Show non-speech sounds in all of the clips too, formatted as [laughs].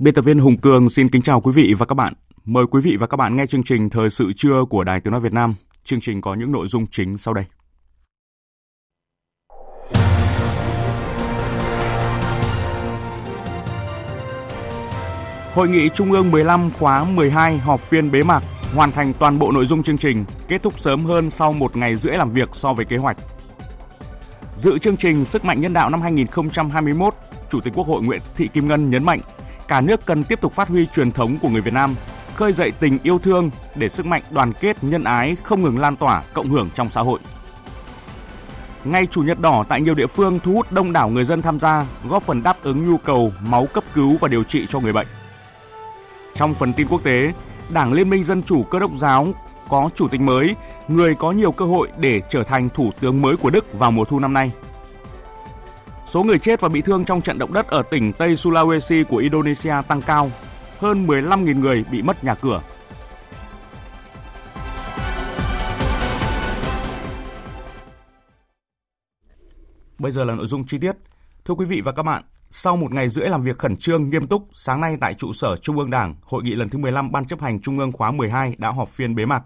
Biên tập viên Hùng Cường xin kính chào quý vị và các bạn. Mời quý vị và các bạn nghe chương trình Thời sự trưa của Đài Tiếng Nói Việt Nam. Chương trình có những nội dung chính sau đây. Hội nghị Trung ương 15 khóa 12 họp phiên bế mạc hoàn thành toàn bộ nội dung chương trình, kết thúc sớm hơn sau một ngày rưỡi làm việc so với kế hoạch. Dự chương trình Sức mạnh nhân đạo năm 2021, Chủ tịch Quốc hội Nguyễn Thị Kim Ngân nhấn mạnh cả nước cần tiếp tục phát huy truyền thống của người Việt Nam, khơi dậy tình yêu thương để sức mạnh đoàn kết nhân ái không ngừng lan tỏa, cộng hưởng trong xã hội. Ngày Chủ nhật đỏ tại nhiều địa phương thu hút đông đảo người dân tham gia, góp phần đáp ứng nhu cầu máu cấp cứu và điều trị cho người bệnh. Trong phần tin quốc tế, Đảng Liên minh Dân chủ Cơ đốc giáo có chủ tịch mới, người có nhiều cơ hội để trở thành thủ tướng mới của Đức vào mùa thu năm nay. Số người chết và bị thương trong trận động đất ở tỉnh Tây Sulawesi của Indonesia tăng cao. Hơn 15.000 người bị mất nhà cửa. Bây giờ là nội dung chi tiết. Thưa quý vị và các bạn, sau một ngày rưỡi làm việc khẩn trương, nghiêm túc, sáng nay tại trụ sở Trung ương Đảng, hội nghị lần thứ 15 Ban chấp hành Trung ương khóa 12 đã họp phiên bế mạc.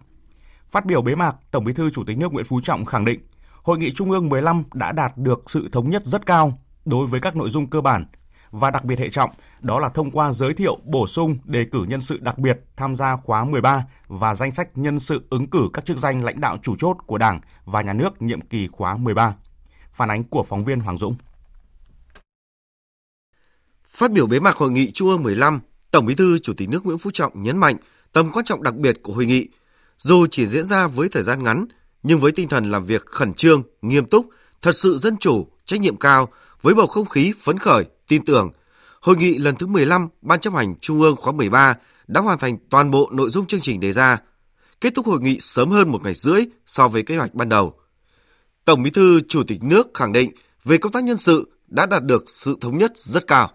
Phát biểu bế mạc, Tổng Bí thư Chủ tịch nước Nguyễn Phú Trọng khẳng định, Hội nghị Trung ương 15 đã đạt được sự thống nhất rất cao đối với các nội dung cơ bản và đặc biệt hệ trọng, đó là thông qua giới thiệu, bổ sung, đề cử nhân sự đặc biệt tham gia khóa 13 và danh sách nhân sự ứng cử các chức danh lãnh đạo chủ chốt của Đảng và Nhà nước nhiệm kỳ khóa 13. Phản ánh của phóng viên Hoàng Dũng. Phát biểu bế mạc hội nghị Trung ương 15, Tổng Bí thư Chủ tịch nước Nguyễn Phú Trọng nhấn mạnh tầm quan trọng đặc biệt của hội nghị. Dù chỉ diễn ra với thời gian ngắn, nhưng với tinh thần làm việc khẩn trương, nghiêm túc, thật sự dân chủ, trách nhiệm cao, với bầu không khí phấn khởi, tin tưởng, hội nghị lần thứ 15 Ban chấp hành Trung ương khóa 13 đã hoàn thành toàn bộ nội dung chương trình đề ra, kết thúc hội nghị sớm hơn một ngày rưỡi so với kế hoạch ban đầu. Tổng Bí thư Chủ tịch nước khẳng định về công tác nhân sự đã đạt được sự thống nhất rất cao.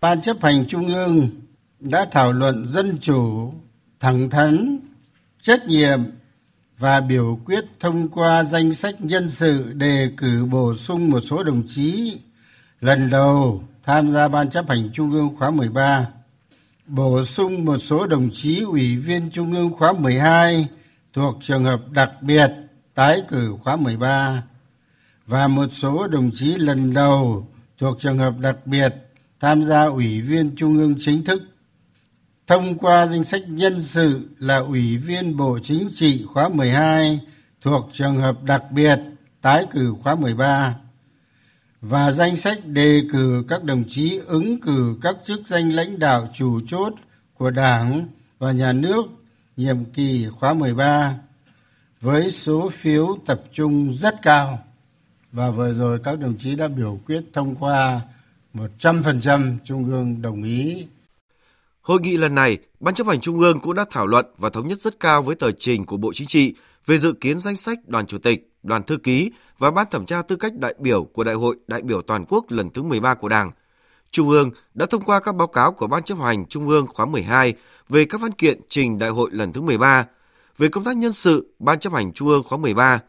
Ban chấp hành Trung ương đã thảo luận dân chủ, thẳng thắn, trách nhiệm và biểu quyết thông qua danh sách nhân sự đề cử bổ sung một số đồng chí. Lần đầu tham gia Ban chấp hành Trung ương khóa 13, bổ sung một số đồng chí ủy viên Trung ương khóa 12 thuộc trường hợp đặc biệt tái cử khóa 13 và một số đồng chí lần đầu thuộc trường hợp đặc biệt tham gia ủy viên Trung ương chính thức thông qua danh sách nhân sự là ủy viên Bộ Chính trị khóa 12 thuộc trường hợp đặc biệt tái cử khóa 13 và danh sách đề cử các đồng chí ứng cử các chức danh lãnh đạo chủ chốt của Đảng và Nhà nước nhiệm kỳ khóa 13 với số phiếu tập trung rất cao và vừa rồi các đồng chí đã biểu quyết thông qua 100% Trung ương đồng ý. Hội nghị lần này, Ban chấp hành Trung ương cũng đã thảo luận và thống nhất rất cao với tờ trình của Bộ Chính trị về dự kiến danh sách đoàn chủ tịch, đoàn thư ký và ban thẩm tra tư cách đại biểu của Đại hội đại biểu toàn quốc lần thứ 13 của Đảng. Trung ương đã thông qua các báo cáo của Ban chấp hành Trung ương khóa 12 về các văn kiện trình đại hội lần thứ 13, về công tác nhân sự Ban chấp hành Trung ương khóa 13,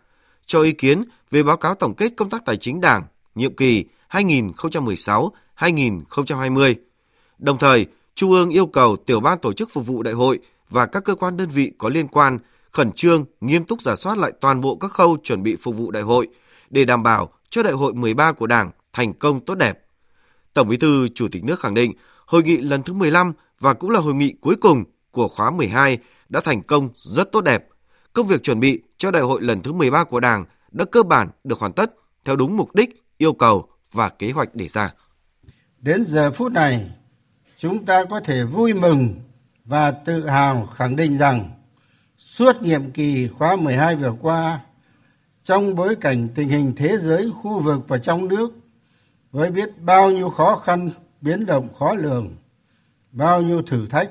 cho ý kiến về báo cáo tổng kết công tác tài chính Đảng nhiệm kỳ 2016-2020. Đồng thời, Trung ương yêu cầu tiểu ban tổ chức phục vụ đại hội và các cơ quan đơn vị có liên quan khẩn trương, nghiêm túc giả soát lại toàn bộ các khâu chuẩn bị phục vụ đại hội để đảm bảo cho đại hội 13 của Đảng thành công tốt đẹp. Tổng Bí thư Chủ tịch nước khẳng định, hội nghị lần thứ 15 và cũng là hội nghị cuối cùng của khóa 12 đã thành công rất tốt đẹp. Công việc chuẩn bị cho đại hội lần thứ 13 của Đảng đã cơ bản được hoàn tất theo đúng mục đích, yêu cầu và kế hoạch đề ra. Đến giờ phút này, chúng ta có thể vui mừng và tự hào khẳng định rằng suốt nhiệm kỳ khóa 12 vừa qua, trong bối cảnh tình hình thế giới, khu vực và trong nước với biết bao nhiêu khó khăn, biến động khó lường, bao nhiêu thử thách,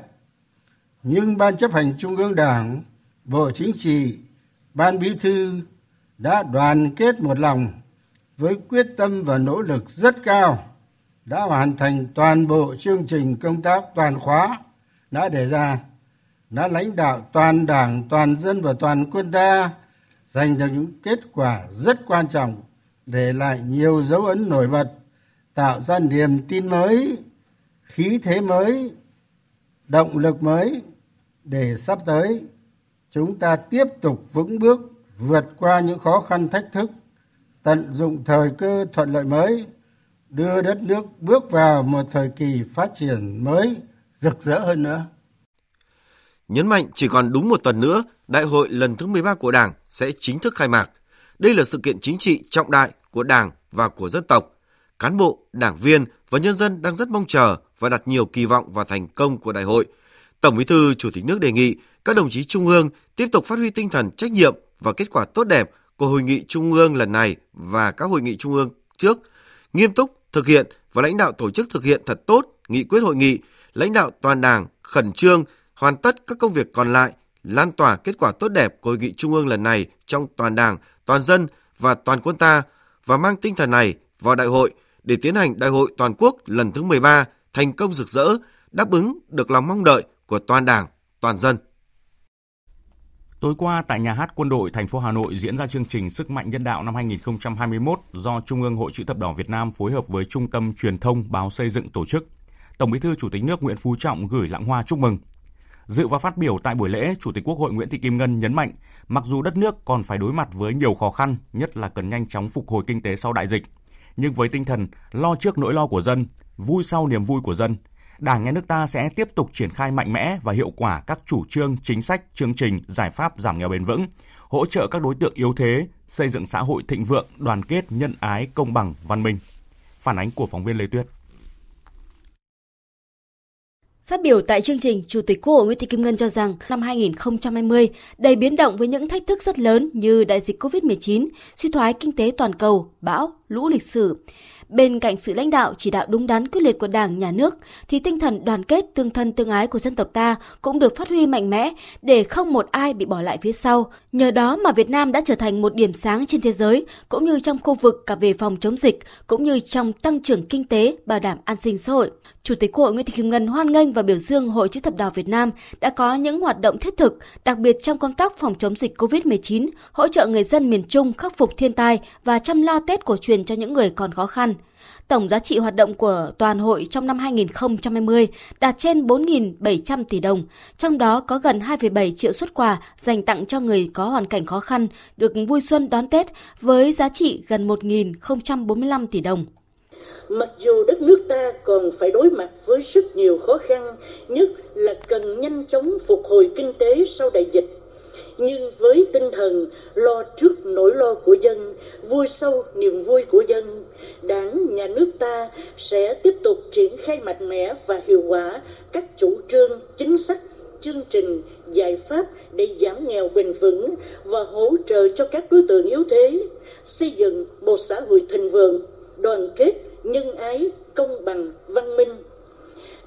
nhưng Ban chấp hành Trung ương Đảng, Bộ Chính trị, Ban Bí thư đã đoàn kết một lòng với quyết tâm và nỗ lực rất cao đã hoàn thành toàn bộ chương trình công tác toàn khóa, đã đề ra, đã lãnh đạo toàn đảng, toàn dân và toàn quân ta, giành được những kết quả rất quan trọng, để lại nhiều dấu ấn nổi bật, tạo ra niềm tin mới, khí thế mới, động lực mới để sắp tới chúng ta tiếp tục vững bước vượt qua những khó khăn thách thức, tận dụng thời cơ thuận lợi mới đưa đất nước bước vào một thời kỳ phát triển mới rực rỡ hơn nữa. Nhấn mạnh chỉ còn đúng một tuần nữa, đại hội lần thứ 13 của Đảng sẽ chính thức khai mạc. Đây là sự kiện chính trị trọng đại của Đảng và của dân tộc. Cán bộ, đảng viên và nhân dân đang rất mong chờ và đặt nhiều kỳ vọng vào thành công của đại hội. Tổng Bí thư Chủ tịch nước đề nghị các đồng chí trung ương tiếp tục phát huy tinh thần trách nhiệm và kết quả tốt đẹp của hội nghị trung ương lần này và các hội nghị trung ương trước, nghiêm túc thực hiện và lãnh đạo tổ chức thực hiện thật tốt nghị quyết hội nghị, lãnh đạo toàn Đảng khẩn trương hoàn tất các công việc còn lại, lan tỏa kết quả tốt đẹp của hội nghị trung ương lần này trong toàn Đảng, toàn dân và toàn quân ta và mang tinh thần này vào đại hội để tiến hành đại hội toàn quốc lần thứ 13 thành công rực rỡ, đáp ứng được lòng mong đợi của toàn Đảng, toàn dân. Tối qua tại nhà hát quân đội thành phố Hà Nội diễn ra chương trình Sức mạnh nhân đạo năm 2021 do Trung ương Hội chữ thập đỏ Việt Nam phối hợp với Trung tâm Truyền thông Báo Xây dựng tổ chức. Tổng Bí thư Chủ tịch nước Nguyễn Phú Trọng gửi lãng hoa chúc mừng. Dự và phát biểu tại buổi lễ, Chủ tịch Quốc hội Nguyễn Thị Kim Ngân nhấn mạnh, mặc dù đất nước còn phải đối mặt với nhiều khó khăn, nhất là cần nhanh chóng phục hồi kinh tế sau đại dịch, nhưng với tinh thần lo trước nỗi lo của dân, vui sau niềm vui của dân, Đảng nhà nước ta sẽ tiếp tục triển khai mạnh mẽ và hiệu quả các chủ trương, chính sách, chương trình, giải pháp giảm nghèo bền vững, hỗ trợ các đối tượng yếu thế, xây dựng xã hội thịnh vượng, đoàn kết, nhân ái, công bằng, văn minh. Phản ánh của phóng viên Lê Tuyết. Phát biểu tại chương trình, Chủ tịch Quốc hội Nguyễn Thị Kim Ngân cho rằng năm 2020 đầy biến động với những thách thức rất lớn như đại dịch COVID-19, suy thoái kinh tế toàn cầu, bão, lũ lịch sử. Bên cạnh sự lãnh đạo chỉ đạo đúng đắn quyết liệt của Đảng, Nhà nước, thì tinh thần đoàn kết tương thân tương ái của dân tộc ta cũng được phát huy mạnh mẽ để không một ai bị bỏ lại phía sau. Nhờ đó mà Việt Nam đã trở thành một điểm sáng trên thế giới, cũng như trong khu vực cả về phòng chống dịch, cũng như trong tăng trưởng kinh tế, bảo đảm an sinh xã hội. Chủ tịch Quốc hội Nguyễn Thị Kim Ngân hoan nghênh và biểu dương Hội chữ thập đỏ Việt Nam đã có những hoạt động thiết thực, đặc biệt trong công tác phòng chống dịch COVID-19, hỗ trợ người dân miền Trung khắc phục thiên tai và chăm lo Tết cổ truyền cho những người còn khó khăn. Tổng giá trị hoạt động của toàn hội trong năm 2020 đạt trên 4.700 tỷ đồng, trong đó có gần 2,7 triệu xuất quà dành tặng cho người có hoàn cảnh khó khăn được vui xuân đón Tết với giá trị gần 1.045 tỷ đồng. Mặc dù đất nước ta còn phải đối mặt với rất nhiều khó khăn, nhất là cần nhanh chóng phục hồi kinh tế sau đại dịch. Nhưng với tinh thần lo trước nỗi lo của dân, vui sau niềm vui của dân, Đảng, Nhà nước ta sẽ tiếp tục triển khai mạnh mẽ và hiệu quả các chủ trương, chính sách, chương trình, giải pháp để giảm nghèo bền vững và hỗ trợ cho các đối tượng yếu thế, xây dựng một xã hội thịnh vượng, đoàn kết, nhân ái, công bằng, văn minh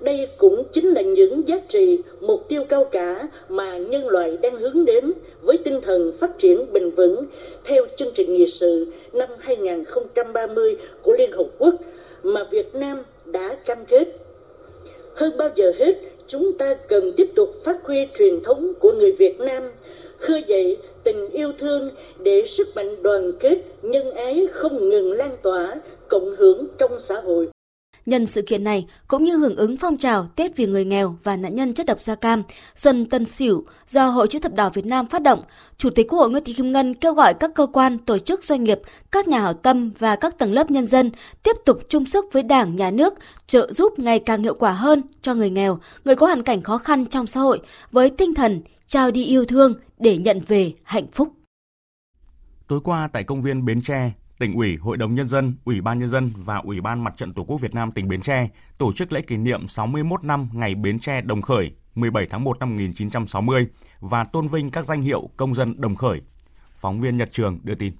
đây cũng chính là những giá trị, mục tiêu cao cả mà nhân loại đang hướng đến với tinh thần phát triển bền vững theo chương trình nghị sự năm 2030 của Liên Hợp Quốc mà Việt Nam đã cam kết. Hơn bao giờ hết, chúng ta cần tiếp tục phát huy truyền thống của người Việt Nam, khơi dậy tình yêu thương để sức mạnh đoàn kết, nhân ái không ngừng lan tỏa, cộng hưởng trong xã hội. Nhân sự kiện này, cũng như hưởng ứng phong trào Tết vì người nghèo và nạn nhân chất độc da cam Xuân Tân Sửu do Hội chữ thập đỏ Việt Nam phát động, Chủ tịch Quốc hội Nguyễn Thị Kim Ngân kêu gọi các cơ quan, tổ chức doanh nghiệp, các nhà hảo tâm và các tầng lớp nhân dân tiếp tục chung sức với Đảng, Nhà nước trợ giúp ngày càng hiệu quả hơn cho người nghèo, người có hoàn cảnh khó khăn trong xã hội với tinh thần trao đi yêu thương để nhận về hạnh phúc. Tối qua tại công viên Bến Tre, tỉnh ủy, Hội đồng Nhân dân, Ủy ban Nhân dân và Ủy ban Mặt trận Tổ quốc Việt Nam tỉnh Bến Tre tổ chức lễ kỷ niệm 61 năm ngày Bến Tre đồng khởi 17 tháng 1 năm 1960 và tôn vinh các danh hiệu công dân đồng khởi. Phóng viên Nhật Trường đưa tin.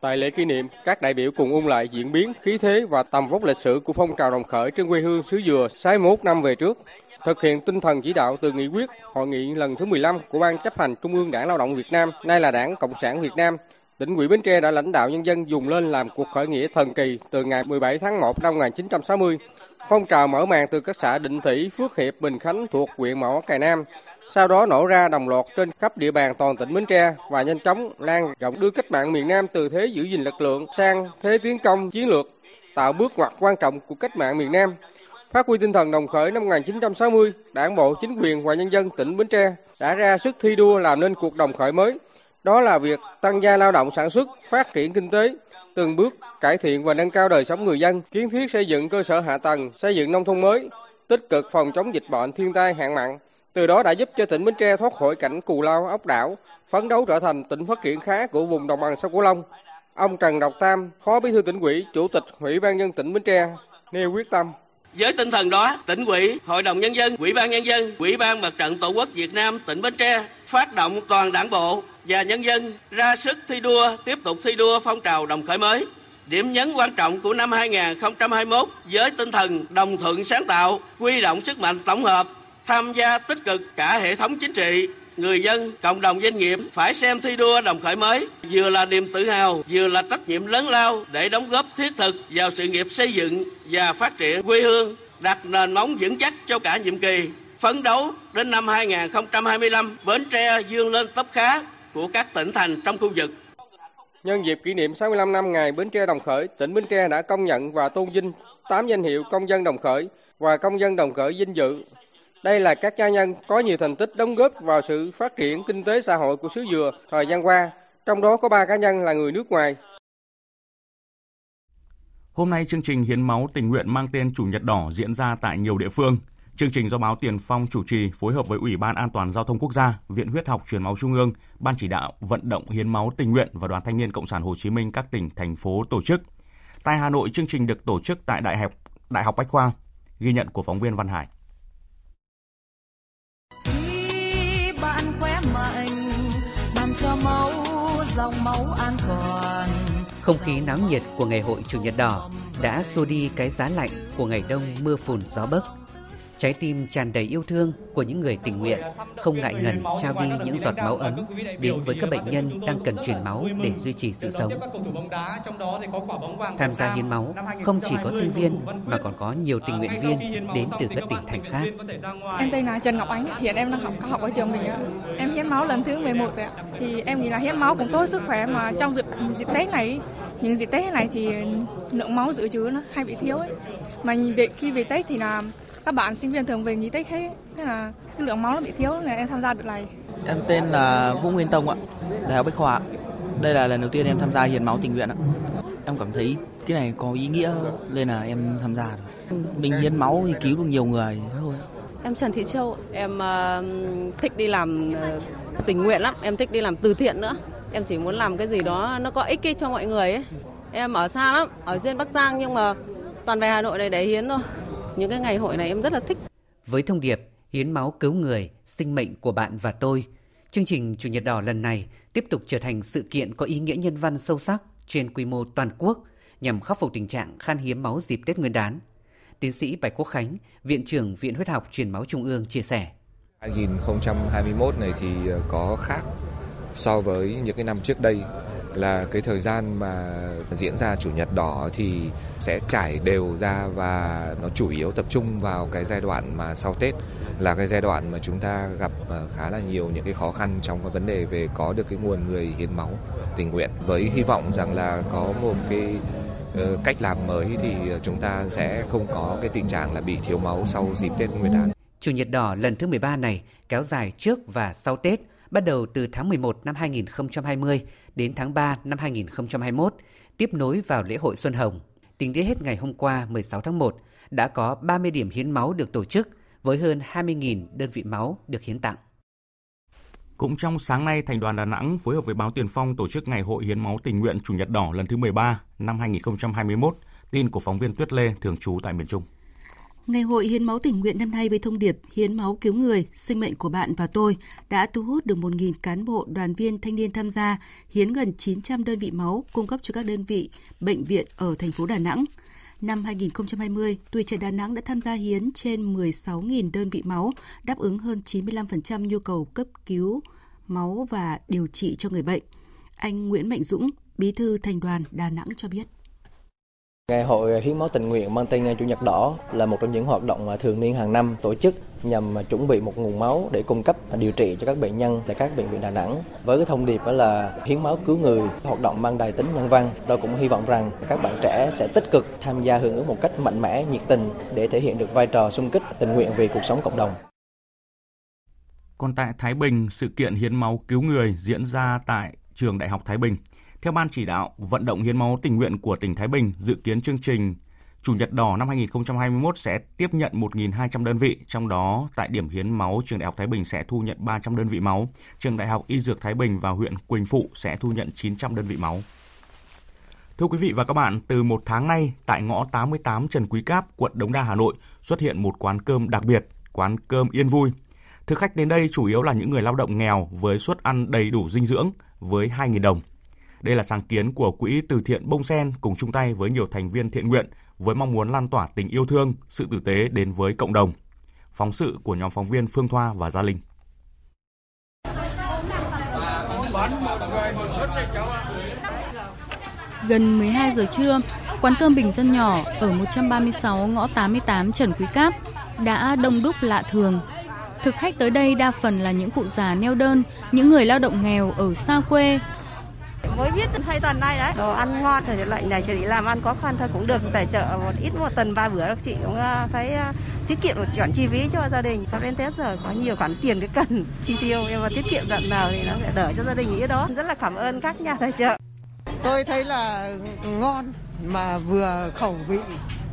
Tại lễ kỷ niệm, các đại biểu cùng ôn lại diễn biến, khí thế và tầm vóc lịch sử của phong trào đồng khởi trên quê hương xứ Dừa 61 năm về trước, thực hiện tinh thần chỉ đạo từ nghị quyết hội nghị lần thứ 15 của Ban chấp hành Trung ương Đảng Lao động Việt Nam, nay là Đảng Cộng sản Việt Nam, tỉnh ủy Bến Tre đã lãnh đạo nhân dân dùng lên làm cuộc khởi nghĩa thần kỳ từ ngày 17 tháng 1 năm 1960. Phong trào mở màn từ các xã Định Thủy, Phước Hiệp, Bình Khánh thuộc huyện Mỏ Cày Nam, sau đó nổ ra đồng loạt trên khắp địa bàn toàn tỉnh Bến Tre và nhanh chóng lan rộng đưa cách mạng miền Nam từ thế giữ gìn lực lượng sang thế tiến công chiến lược, tạo bước ngoặt quan trọng của cách mạng miền Nam. Phát huy tinh thần đồng khởi năm 1960, Đảng bộ, chính quyền và nhân dân tỉnh Bến Tre đã ra sức thi đua làm nên cuộc đồng khởi mới. Đó là việc tăng gia lao động sản xuất, phát triển kinh tế, từng bước cải thiện và nâng cao đời sống người dân, kiến thiết xây dựng cơ sở hạ tầng, xây dựng nông thôn mới, tích cực phòng chống dịch bệnh, thiên tai, hạn mặn, từ đó đã giúp cho tỉnh Bến Tre thoát khỏi cảnh cù lao ốc đảo, phấn đấu trở thành tỉnh phát triển khá của vùng đồng bằng sông Cửu Long. Ông Trần Độc Tam, Phó Bí thư tỉnh ủy, Chủ tịch Ủy ban nhân tỉnh Bến Tre nêu quyết tâm với tinh thần đó, tỉnh ủy, Hội đồng Nhân dân, Ủy ban Nhân dân, Ủy ban Mặt trận Tổ quốc Việt Nam tỉnh Bến Tre phát động toàn đảng bộ và nhân dân ra sức thi đua, tiếp tục thi đua phong trào đồng khởi mới. Điểm nhấn quan trọng của năm 2021 với tinh thần đồng thuận sáng tạo, quy động sức mạnh tổng hợp, tham gia tích cực cả hệ thống chính trị, người dân, cộng đồng doanh nghiệp phải xem thi đua đồng khởi mới vừa là niềm tự hào, vừa là trách nhiệm lớn lao để đóng góp thiết thực vào sự nghiệp xây dựng và phát triển quê hương, đặt nền móng vững chắc cho cả nhiệm kỳ. Phấn đấu đến năm 2025, Bến Tre dương lên tấp khá của các tỉnh thành trong khu vực. Nhân dịp kỷ niệm 65 năm ngày Bến Tre đồng khởi, tỉnh Bến Tre đã công nhận và tôn vinh 8 danh hiệu công dân đồng khởi và công dân đồng khởi vinh dự đây là các cá nhân có nhiều thành tích đóng góp vào sự phát triển kinh tế xã hội của xứ Dừa thời gian qua, trong đó có 3 cá nhân là người nước ngoài. Hôm nay chương trình hiến máu tình nguyện mang tên Chủ nhật đỏ diễn ra tại nhiều địa phương. Chương trình do báo Tiền Phong chủ trì phối hợp với Ủy ban An toàn giao thông quốc gia, Viện Huyết học Truyền máu Trung ương, Ban chỉ đạo vận động hiến máu tình nguyện và Đoàn Thanh niên Cộng sản Hồ Chí Minh các tỉnh thành phố tổ chức. Tại Hà Nội, chương trình được tổ chức tại Đại học Đại học Bách khoa. Ghi nhận của phóng viên Văn Hải. cho máu dòng máu an toàn không khí náo nhiệt của ngày hội chủ nhật đỏ đã xua đi cái giá lạnh của ngày đông mưa phùn gió bấc trái tim tràn đầy yêu thương của những người tình nguyện không ngại ngần trao đi những giọt máu ấm đến với các bệnh nhân đang cần truyền máu để duy trì sự sống. Tham gia hiến máu không chỉ có sinh viên mà còn có nhiều tình nguyện viên đến từ các tỉnh thành khác. Em tên là Trần Ngọc Ánh, hiện em đang học học ở trường mình. Em hiến máu lần thứ 11 rồi ạ. Thì em nghĩ là hiến máu cũng tốt sức khỏe mà trong dịp, dịp Tết này những dịp Tết này thì lượng máu dự trữ nó hay bị thiếu ấy. Mà về khi về Tết thì là các bạn sinh viên thường về nghỉ Tết hết thế là cái lượng máu nó bị thiếu nên em tham gia được này. Em tên là Vũ Nguyên Tông ạ đại học Bách Khoa đây là lần đầu tiên em tham gia hiến máu tình nguyện ạ. Em cảm thấy cái này có ý nghĩa nên là em tham gia mình hiến máu thì cứu được nhiều người thôi em Trần Thị Châu em uh, thích đi làm uh, tình nguyện lắm em thích đi làm từ thiện nữa. Em chỉ muốn làm cái gì đó nó có ích cho mọi người ấy. Em ở xa lắm ở trên Bắc Giang nhưng mà toàn về Hà Nội này để hiến thôi những cái ngày hội này em rất là thích. Với thông điệp hiến máu cứu người, sinh mệnh của bạn và tôi, chương trình Chủ nhật đỏ lần này tiếp tục trở thành sự kiện có ý nghĩa nhân văn sâu sắc trên quy mô toàn quốc nhằm khắc phục tình trạng khan hiếm máu dịp Tết Nguyên đán. Tiến sĩ Bạch Quốc Khánh, Viện trưởng Viện Huyết học Truyền máu Trung ương chia sẻ. 2021 này thì ờ, có khác so với những cái năm trước đây là cái thời gian mà diễn ra chủ nhật đỏ thì sẽ trải đều ra và nó chủ yếu tập trung vào cái giai đoạn mà sau Tết, là cái giai đoạn mà chúng ta gặp ờ, khá là nhiều những cái khó khăn trong cái vấn đề về có được cái nguồn người hiến máu tình nguyện với hy vọng rằng là có một cái ờ, cách làm mới thì chúng ta sẽ không có cái tình trạng là bị thiếu máu sau dịp Tết Nguyên đán. Chủ nhật đỏ lần thứ 13 này kéo dài trước và sau Tết bắt đầu từ tháng 11 năm 2020 đến tháng 3 năm 2021, tiếp nối vào lễ hội Xuân Hồng. Tính đến hết ngày hôm qua 16 tháng 1, đã có 30 điểm hiến máu được tổ chức với hơn 20.000 đơn vị máu được hiến tặng. Cũng trong sáng nay, Thành đoàn Đà Nẵng phối hợp với báo Tiền Phong tổ chức Ngày hội Hiến máu tình nguyện Chủ nhật đỏ lần thứ 13 năm 2021. Tin của phóng viên Tuyết Lê thường trú tại miền Trung. Ngày hội hiến máu tình nguyện năm nay với thông điệp hiến máu cứu người, sinh mệnh của bạn và tôi đã thu hút được 1.000 cán bộ, đoàn viên, thanh niên tham gia, hiến gần 900 đơn vị máu cung cấp cho các đơn vị, bệnh viện ở thành phố Đà Nẵng. Năm 2020, Tuổi trẻ Đà Nẵng đã tham gia hiến trên 16.000 đơn vị máu, đáp ứng hơn 95% nhu cầu cấp cứu máu và điều trị cho người bệnh. Anh Nguyễn Mạnh Dũng, Bí thư Thành đoàn Đà Nẵng cho biết. Ngày hội hiến máu tình nguyện mang tên Chủ nhật đỏ là một trong những hoạt động thường niên hàng năm tổ chức nhằm chuẩn bị một nguồn máu để cung cấp điều trị cho các bệnh nhân tại các bệnh viện Đà Nẵng. Với cái thông điệp đó là hiến máu cứu người, hoạt động mang đầy tính nhân văn, tôi cũng hy vọng rằng các bạn trẻ sẽ tích cực tham gia hưởng ứng một cách mạnh mẽ, nhiệt tình để thể hiện được vai trò xung kích tình nguyện vì cuộc sống cộng đồng. Còn tại Thái Bình, sự kiện hiến máu cứu người diễn ra tại trường Đại học Thái Bình. Theo Ban chỉ đạo vận động hiến máu tình nguyện của tỉnh Thái Bình, dự kiến chương trình Chủ nhật đỏ năm 2021 sẽ tiếp nhận 1.200 đơn vị, trong đó tại điểm hiến máu trường Đại học Thái Bình sẽ thu nhận 300 đơn vị máu, trường Đại học Y Dược Thái Bình và huyện Quỳnh Phụ sẽ thu nhận 900 đơn vị máu. Thưa quý vị và các bạn, từ một tháng nay, tại ngõ 88 Trần Quý Cáp, quận Đống Đa, Hà Nội xuất hiện một quán cơm đặc biệt, quán cơm Yên Vui. Thực khách đến đây chủ yếu là những người lao động nghèo với suất ăn đầy đủ dinh dưỡng với 2.000 đồng. Đây là sáng kiến của Quỹ Từ thiện Bông Sen cùng chung tay với nhiều thành viên thiện nguyện với mong muốn lan tỏa tình yêu thương, sự tử tế đến với cộng đồng. Phóng sự của nhóm phóng viên Phương Thoa và Gia Linh. Gần 12 giờ trưa, quán cơm bình dân nhỏ ở 136 ngõ 88 Trần Quý Cáp đã đông đúc lạ thường. Thực khách tới đây đa phần là những cụ già neo đơn, những người lao động nghèo ở xa quê mới biết hai tuần nay đấy. Đồ ăn ngon thì lệnh này chỉ làm ăn khó khăn thôi cũng được tài trợ một ít một tuần ba bữa. Chị cũng ờ, thấy ờ, tiết kiệm một khoản chi phí cho gia đình. Sắp đến tết rồi có nhiều khoản tiền cái cần [laughs] chi tiêu nhưng mà tiết kiệm đoạn nào thì nó sẽ đỡ cho gia đình nghĩ đó. Rất là cảm ơn các nhà tài trợ. Tôi thấy là ngon mà vừa khẩu vị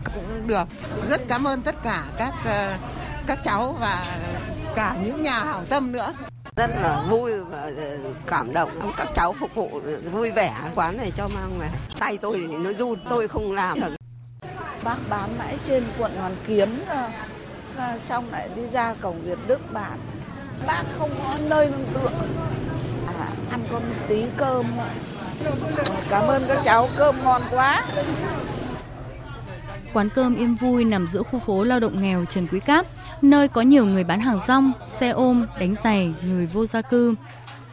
cũng được. Rất cảm ơn tất cả các ờ, các cháu và cả những nhà hảo tâm nữa rất là vui và ờ, cảm động. Các cháu phục vụ vui vẻ quán này cho mang về. Tay tôi thì nó run tôi không làm được. Bác bán mãi trên quận hoàn kiếm ờ, xong lại đi ra cổng việt đức bán. Bác không có nơi nương tựa à, ăn con tí cơm cảm ơn các cháu cơm ngon quá. Quán cơm Yên Vui nằm giữa khu phố lao động nghèo Trần Quý Cáp, nơi có nhiều người bán hàng rong, xe ôm, đánh giày, người vô gia cư.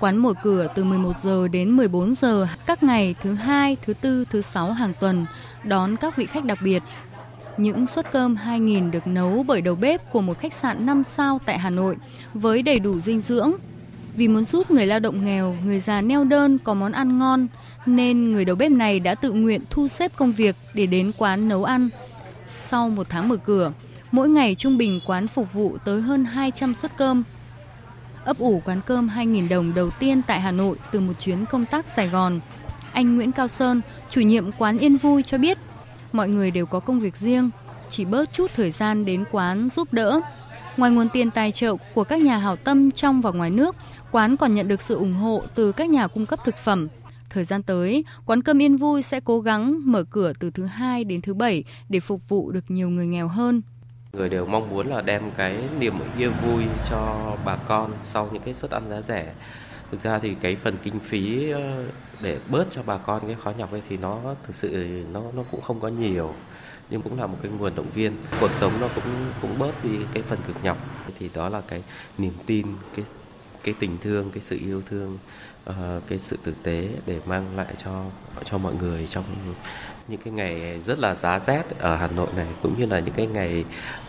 Quán mở cửa từ 11 giờ đến 14 giờ các ngày thứ hai, thứ tư, thứ sáu hàng tuần, đón các vị khách đặc biệt. Những suất cơm 2.000 được nấu bởi đầu bếp của một khách sạn 5 sao tại Hà Nội với đầy đủ dinh dưỡng. Vì muốn giúp người lao động nghèo, người già neo đơn có món ăn ngon, nên người đầu bếp này đã tự nguyện thu xếp công việc để đến quán nấu ăn sau một tháng mở cửa, mỗi ngày trung bình quán phục vụ tới hơn 200 suất cơm. Ấp ủ quán cơm 2.000 đồng đầu tiên tại Hà Nội từ một chuyến công tác Sài Gòn. Anh Nguyễn Cao Sơn, chủ nhiệm quán Yên Vui cho biết, mọi người đều có công việc riêng, chỉ bớt chút thời gian đến quán giúp đỡ. Ngoài nguồn tiền tài trợ của các nhà hảo tâm trong và ngoài nước, quán còn nhận được sự ủng hộ từ các nhà cung cấp thực phẩm, Thời gian tới, quán cơm Yên Vui sẽ cố gắng mở cửa từ thứ hai đến thứ bảy để phục vụ được nhiều người nghèo hơn. Người đều mong muốn là đem cái niềm yên vui cho bà con sau những cái suất ăn giá rẻ. Thực ra thì cái phần kinh phí ờ, để bớt cho bà con cái khó nhọc ấy thì nó thực sự nó nó cũng không có nhiều nhưng cũng là một cái nguồn động viên cuộc sống nó cũng cũng bớt đi cái phần cực nhọc thì đó là cái niềm tin cái cái tình thương cái sự yêu thương uh, cái sự tử tế để mang lại cho cho mọi người trong những cái ngày rất là giá rét ở Hà Nội này cũng như là những cái ngày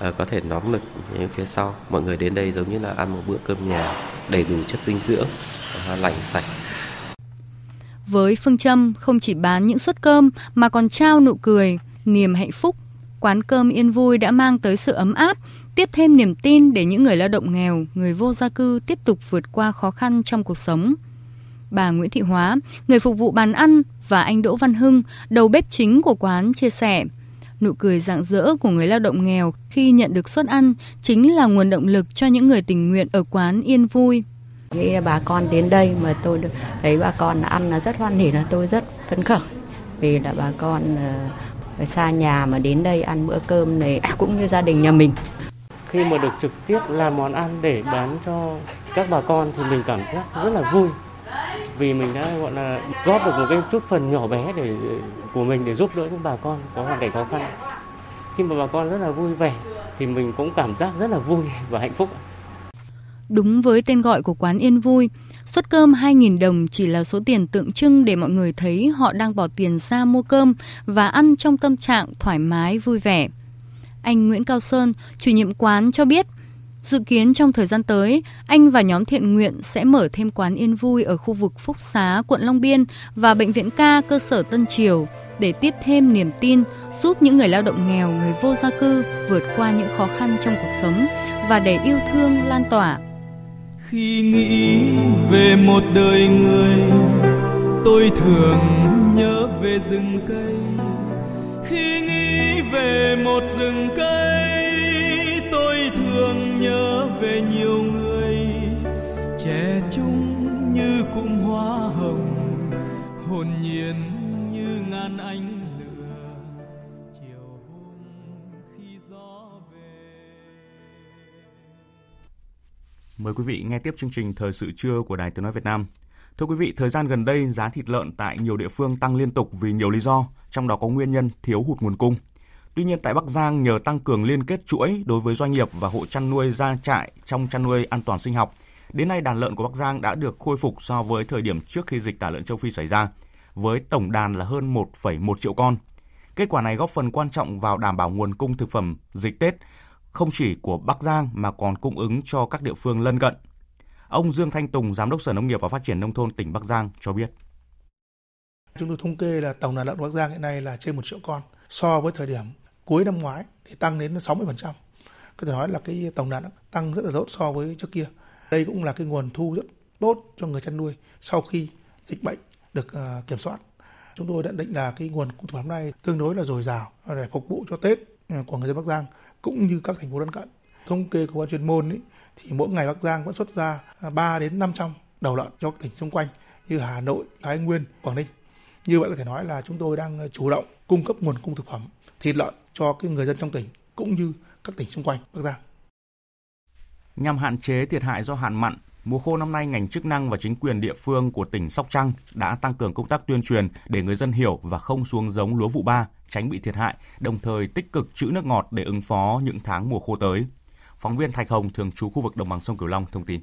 uh, có thể nóng lực những phía sau mọi người đến đây giống như là ăn một bữa cơm nhà đầy đủ chất dinh dưỡng uh, lành sạch với phương châm không chỉ bán những suất cơm mà còn trao nụ cười, niềm hạnh phúc, quán cơm Yên Vui đã mang tới sự ấm áp, tiếp thêm niềm tin để những người lao động nghèo, người vô gia cư tiếp tục vượt qua khó khăn trong cuộc sống. Bà Nguyễn Thị Hóa, người phục vụ bàn ăn và anh Đỗ Văn Hưng, đầu bếp chính của quán chia sẻ. Nụ cười rạng rỡ của người lao động nghèo khi nhận được suất ăn chính là nguồn động lực cho những người tình nguyện ở quán yên vui. Nghĩ bà con đến đây mà tôi thấy bà con ăn là rất hoan hỉ là tôi rất phấn khởi vì là bà con ở xa nhà mà đến đây ăn bữa cơm này cũng như gia đình nhà mình. Khi mà được trực tiếp làm món ăn để bán cho các bà con thì mình cảm giác rất là vui vì mình đã gọi là góp được một cái chút phần nhỏ bé để của mình để giúp đỡ những bà con có hoàn cảnh khó khăn. Khi mà bà con rất là vui vẻ thì mình cũng cảm giác rất là vui và hạnh phúc. Đúng với tên gọi của quán Yên Vui, suất cơm 2.000 đồng chỉ là số tiền tượng trưng để mọi người thấy họ đang bỏ tiền ra mua cơm và ăn trong tâm trạng thoải mái vui vẻ. Anh Nguyễn Cao Sơn, chủ nhiệm quán cho biết, dự kiến trong thời gian tới, anh và nhóm thiện nguyện sẽ mở thêm quán Yên Vui ở khu vực Phúc Xá, quận Long Biên và Bệnh viện ca cơ sở Tân Triều để tiếp thêm niềm tin giúp những người lao động nghèo, người vô gia cư vượt qua những khó khăn trong cuộc sống và để yêu thương lan tỏa. Khi nghĩ về một đời người tôi thường nhớ về rừng cây. Khi nghĩ về một rừng cây nhớ về nhiều người trẻ trung như cụm hoa hồng hồn nhiên như ngàn ánh Mời quý vị nghe tiếp chương trình Thời sự trưa của Đài Tiếng Nói Việt Nam. Thưa quý vị, thời gian gần đây giá thịt lợn tại nhiều địa phương tăng liên tục vì nhiều lý do, trong đó có nguyên nhân thiếu hụt nguồn cung. Tuy nhiên tại Bắc Giang nhờ tăng cường liên kết chuỗi đối với doanh nghiệp và hộ chăn nuôi gia trại trong chăn nuôi an toàn sinh học, đến nay đàn lợn của Bắc Giang đã được khôi phục so với thời điểm trước khi dịch tả lợn châu Phi xảy ra, với tổng đàn là hơn 1,1 triệu con. Kết quả này góp phần quan trọng vào đảm bảo nguồn cung thực phẩm dịp Tết không chỉ của Bắc Giang mà còn cung ứng cho các địa phương lân cận. Ông Dương Thanh Tùng, Giám đốc Sở Nông nghiệp và Phát triển Nông thôn tỉnh Bắc Giang cho biết. Chúng tôi thống kê là tổng đàn lợn Bắc Giang hiện nay là trên một triệu con. So với thời điểm cuối năm ngoái thì tăng đến 60%. Có thể nói là cái tổng đàn tăng rất là tốt so với trước kia. Đây cũng là cái nguồn thu rất tốt cho người chăn nuôi sau khi dịch bệnh được ờ, kiểm soát. Chúng tôi nhận định là cái nguồn cung thực phẩm này tương đối là dồi dào để phục vụ cho Tết ờ, của người dân Bắc Giang cũng như các thành phố lân cận. Thống kê của quan chuyên môn ý, thì mỗi ngày Bắc Giang vẫn xuất ra ờ, 3 đến 500 đầu lợn cho các tỉnh xung quanh như Hà Nội, Thái Nguyên, Quảng Ninh. Như vậy có thể nói là chúng tôi đang chủ động cung cấp nguồn cung thực phẩm thịt lợn cho cái người dân trong tỉnh cũng như các tỉnh xung quanh Bắc Giang. Nhằm hạn chế thiệt hại do hạn mặn, mùa khô năm nay ngành chức năng và chính quyền địa phương của tỉnh Sóc Trăng đã tăng cường công tác tuyên truyền để người dân hiểu và không xuống giống lúa vụ ba tránh bị thiệt hại, đồng thời tích cực trữ nước ngọt để ứng phó những tháng mùa khô tới. Phóng viên Thạch Hồng thường trú khu vực đồng bằng sông Cửu Long thông tin.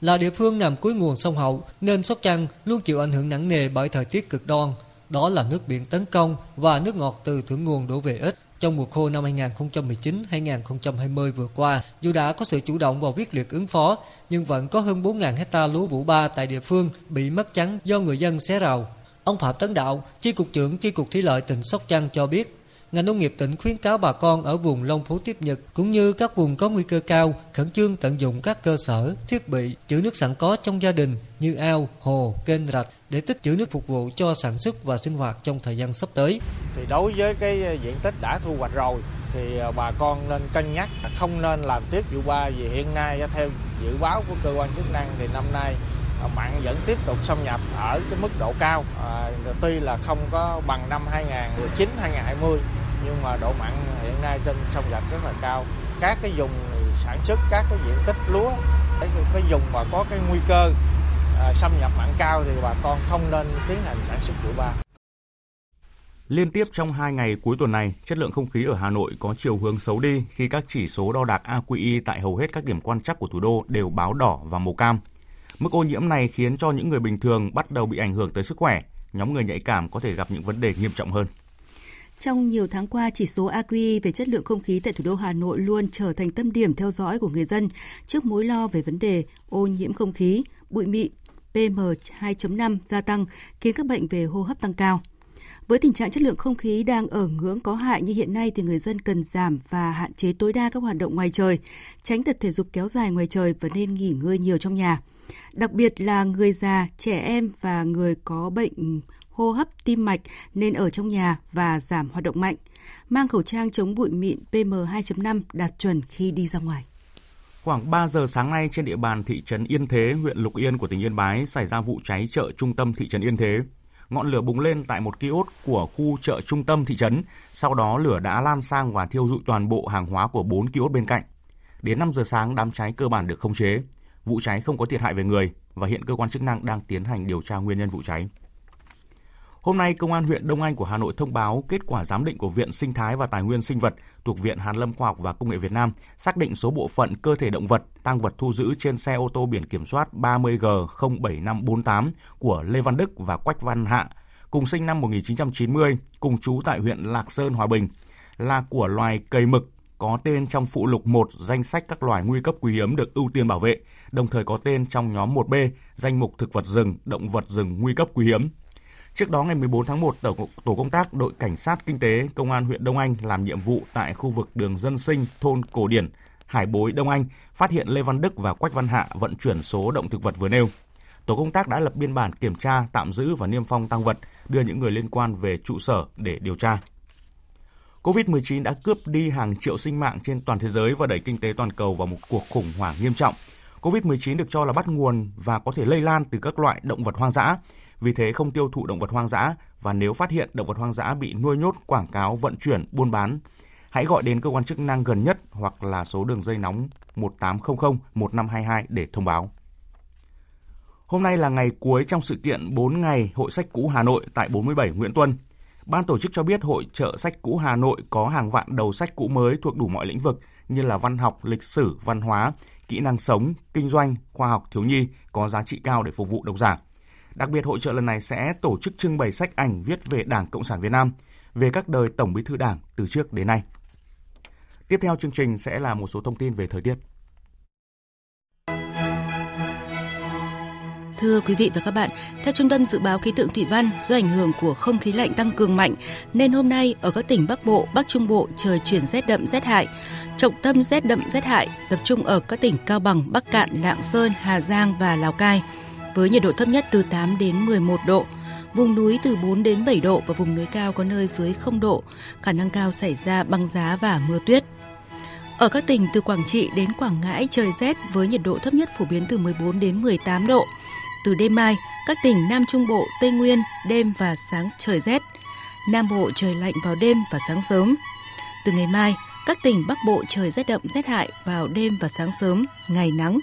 Là địa phương nằm cuối nguồn sông Hậu nên Sóc Trăng luôn chịu ảnh hưởng nặng nề bởi thời tiết cực đoan. Đó là nước biển tấn công và nước ngọt từ thượng nguồn đổ về ít. Trong mùa khô năm 2019-2020 vừa qua, dù đã có sự chủ động và quyết liệt ứng phó, nhưng vẫn có hơn 4.000 hecta lúa vụ ba tại địa phương bị mất trắng do người dân xé rào. Ông Phạm Tấn Đạo, Chi cục trưởng Chi cục Thủy lợi tỉnh Sóc Trăng cho biết, ngành nông nghiệp tỉnh khuyến cáo bà con ở vùng Long Phú Tiếp Nhật cũng như các vùng có nguy cơ cao khẩn trương tận dụng các cơ sở, thiết bị trữ nước sẵn có trong gia đình như ao, hồ, kênh rạch để tích trữ nước phục vụ cho sản xuất và sinh hoạt trong thời gian sắp tới. Thì đối với cái ờ, diện tích đã thu hoạch rồi thì ờ, bà con nên cân nhắc không nên làm tiếp vụ ba vì hiện nay theo dự báo của cơ quan chức năng thì năm nay ờ, mặn vẫn tiếp tục xâm nhập ở cái mức độ cao à, tuy là không có bằng năm 2019 2020 nhưng mà độ mặn hiện nay trên sông Rạch rất là cao các cái vùng sản xuất các cái diện tích lúa cái, cái vùng mà có cái nguy cơ à, xâm nhập mặn cao thì bà con không nên tiến hành sản xuất vụ ba Liên tiếp trong hai ngày cuối tuần này, chất lượng không khí ở Hà Nội có chiều hướng xấu đi khi các chỉ số đo đạc AQI tại hầu hết các điểm quan trắc của thủ đô đều báo đỏ và màu cam. Mức ô nhiễm này khiến cho những người bình thường bắt đầu bị ảnh hưởng tới sức khỏe. Nhóm người nhạy cảm có thể gặp những vấn đề nghiêm trọng hơn. Trong nhiều tháng qua, chỉ số AQI về chất lượng không khí tại thủ đô Hà Nội luôn trở thành tâm điểm theo dõi của người dân trước mối lo về vấn đề ô nhiễm không khí, bụi mịn, PM2.5 gia tăng khiến các bệnh về hô hấp tăng cao. Với tình trạng chất lượng không khí đang ở ngưỡng có hại như hiện nay thì người dân cần giảm và hạn chế tối đa các hoạt động ngoài trời, tránh tập thể dục kéo dài ngoài trời và nên nghỉ ngơi nhiều trong nhà đặc biệt là người già, trẻ em và người có bệnh hô hấp tim mạch nên ở trong nhà và giảm hoạt động mạnh. Mang khẩu trang chống bụi mịn PM2.5 đạt chuẩn khi đi ra ngoài. Khoảng 3 giờ sáng nay trên địa bàn thị trấn Yên Thế, huyện Lục Yên của tỉnh Yên Bái xảy ra vụ cháy chợ trung tâm thị trấn Yên Thế. Ngọn lửa bùng lên tại một kiosk của khu chợ trung tâm thị trấn, sau đó lửa đã lan sang và thiêu dụi toàn bộ hàng hóa của 4 kiosk bên cạnh. Đến 5 giờ sáng đám cháy cơ bản được khống chế. Vụ cháy không có thiệt hại về người và hiện cơ quan chức năng đang tiến hành điều tra nguyên nhân vụ cháy. Hôm nay, Công an huyện Đông Anh của Hà Nội thông báo kết quả giám định của Viện Sinh thái và Tài nguyên Sinh vật thuộc Viện Hàn lâm Khoa học và Công nghệ Việt Nam xác định số bộ phận cơ thể động vật, tăng vật thu giữ trên xe ô tô biển kiểm soát 30G07548 của Lê Văn Đức và Quách Văn Hạ, cùng sinh năm 1990, cùng trú tại huyện Lạc Sơn, Hòa Bình, là của loài cây mực có tên trong phụ lục 1 danh sách các loài nguy cấp quý hiếm được ưu tiên bảo vệ, đồng thời có tên trong nhóm 1B danh mục thực vật rừng, động vật rừng nguy cấp quý hiếm. Trước đó ngày 14 tháng 1, tổ, tổ công tác đội cảnh sát kinh tế công an huyện Đông Anh làm nhiệm vụ tại khu vực đường dân sinh thôn Cổ Điển, Hải Bối Đông Anh phát hiện Lê Văn Đức và Quách Văn Hạ vận chuyển số động thực vật vừa nêu. Tổ công tác đã lập biên bản kiểm tra, tạm giữ và niêm phong tăng vật, đưa những người liên quan về trụ sở để điều tra. COVID-19 đã cướp đi hàng triệu sinh mạng trên toàn thế giới và đẩy kinh tế toàn cầu vào một cuộc khủng hoảng nghiêm trọng. COVID-19 được cho là bắt nguồn và có thể lây lan từ các loại động vật hoang dã, vì thế không tiêu thụ động vật hoang dã và nếu phát hiện động vật hoang dã bị nuôi nhốt, quảng cáo, vận chuyển, buôn bán, hãy gọi đến cơ quan chức năng gần nhất hoặc là số đường dây nóng 1800 1522 để thông báo. Hôm nay là ngày cuối trong sự kiện 4 ngày Hội sách cũ Hà Nội tại 47 Nguyễn Tuân. Ban tổ chức cho biết Hội trợ sách cũ Hà Nội có hàng vạn đầu sách cũ mới thuộc đủ mọi lĩnh vực như là văn học, lịch sử, văn hóa, kỹ năng sống, kinh doanh, khoa học thiếu nhi có giá trị cao để phục vụ độc giả. Đặc biệt hội trợ lần này sẽ tổ chức trưng bày sách ảnh viết về Đảng Cộng sản Việt Nam, về các đời Tổng Bí thư Đảng từ trước đến nay. Tiếp theo chương trình sẽ là một số thông tin về thời tiết. Thưa quý vị và các bạn, theo Trung tâm Dự báo Khí tượng Thủy văn, do ảnh hưởng của không khí lạnh tăng cường mạnh, nên hôm nay ở các tỉnh Bắc Bộ, Bắc Trung Bộ trời chuyển rét đậm rét hại. Trọng tâm rét đậm rét hại tập trung ở các tỉnh Cao Bằng, Bắc Cạn, Lạng Sơn, Hà Giang và Lào Cai, với nhiệt độ thấp nhất từ 8 đến 11 độ. Vùng núi từ 4 đến 7 độ và vùng núi cao có nơi dưới 0 độ, khả năng cao xảy ra băng giá và mưa tuyết. Ở các tỉnh từ Quảng Trị đến Quảng Ngãi trời rét với nhiệt độ thấp nhất phổ biến từ 14 đến 18 độ. Từ đêm mai, các tỉnh Nam Trung Bộ, Tây Nguyên đêm và sáng trời rét. Nam Bộ trời lạnh vào đêm và sáng sớm. Từ ngày mai, các tỉnh Bắc Bộ trời rét đậm rét hại vào đêm và sáng sớm, ngày nắng.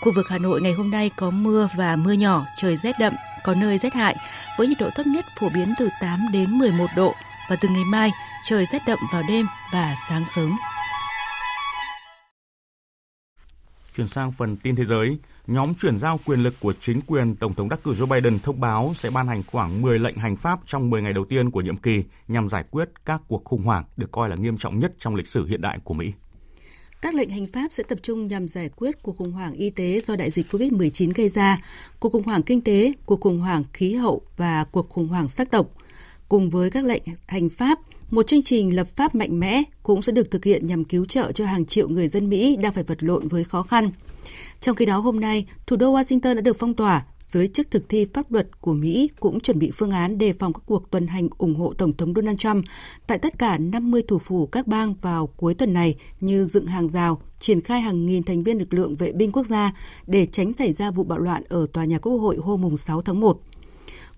Khu vực Hà Nội ngày hôm nay có mưa và mưa nhỏ, trời rét đậm, có nơi rét hại, với nhiệt độ thấp nhất phổ biến từ 8 đến 11 độ và từ ngày mai trời rét đậm vào đêm và sáng sớm. Chuyển sang phần tin thế giới, nhóm chuyển giao quyền lực của chính quyền Tổng thống đắc cử Joe Biden thông báo sẽ ban hành khoảng 10 lệnh hành pháp trong 10 ngày đầu tiên của nhiệm kỳ nhằm giải quyết các cuộc khủng hoảng được coi là nghiêm trọng nhất trong lịch sử hiện đại của Mỹ. Các lệnh hành pháp sẽ tập trung nhằm giải quyết cuộc khủng hoảng y tế do đại dịch COVID-19 gây ra, cuộc khủng hoảng kinh tế, cuộc khủng hoảng khí hậu và cuộc khủng hoảng sắc tộc. Cùng với các lệnh hành pháp, một chương trình lập pháp mạnh mẽ cũng sẽ được thực hiện nhằm cứu trợ cho hàng triệu người dân Mỹ đang phải vật lộn với khó khăn. Trong khi đó hôm nay, thủ đô Washington đã được phong tỏa, giới chức thực thi pháp luật của Mỹ cũng chuẩn bị phương án đề phòng các cuộc tuần hành ủng hộ Tổng thống Donald Trump tại tất cả 50 thủ phủ các bang vào cuối tuần này như dựng hàng rào, triển khai hàng nghìn thành viên lực lượng vệ binh quốc gia để tránh xảy ra vụ bạo loạn ở tòa nhà Quốc hội hôm 6 tháng 1.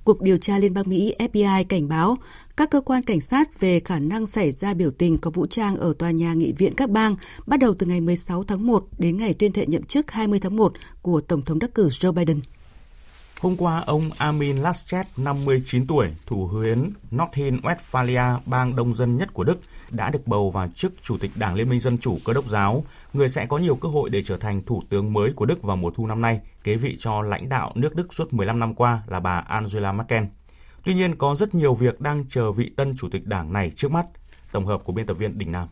cuộc điều tra Liên bang Mỹ FBI cảnh báo các cơ quan cảnh sát về khả năng xảy ra biểu tình có vũ trang ở tòa nhà nghị viện các bang bắt đầu từ ngày 16 tháng 1 đến ngày tuyên thệ nhậm chức 20 tháng 1 của Tổng thống đắc cử Joe Biden. Hôm qua, ông Armin Laschet, 59 tuổi, thủ hiến Nordrhein-Westphalia, bang đông dân nhất của Đức, đã được bầu vào chức Chủ tịch Đảng Liên minh Dân Chủ Cơ đốc giáo, người sẽ có nhiều cơ hội để trở thành thủ tướng mới của Đức vào mùa thu năm nay, kế vị cho lãnh đạo nước Đức suốt 15 năm qua là bà Angela Merkel. Tuy nhiên, có rất nhiều việc đang chờ vị tân Chủ tịch Đảng này trước mắt. Tổng hợp của biên tập viên Đình Nam.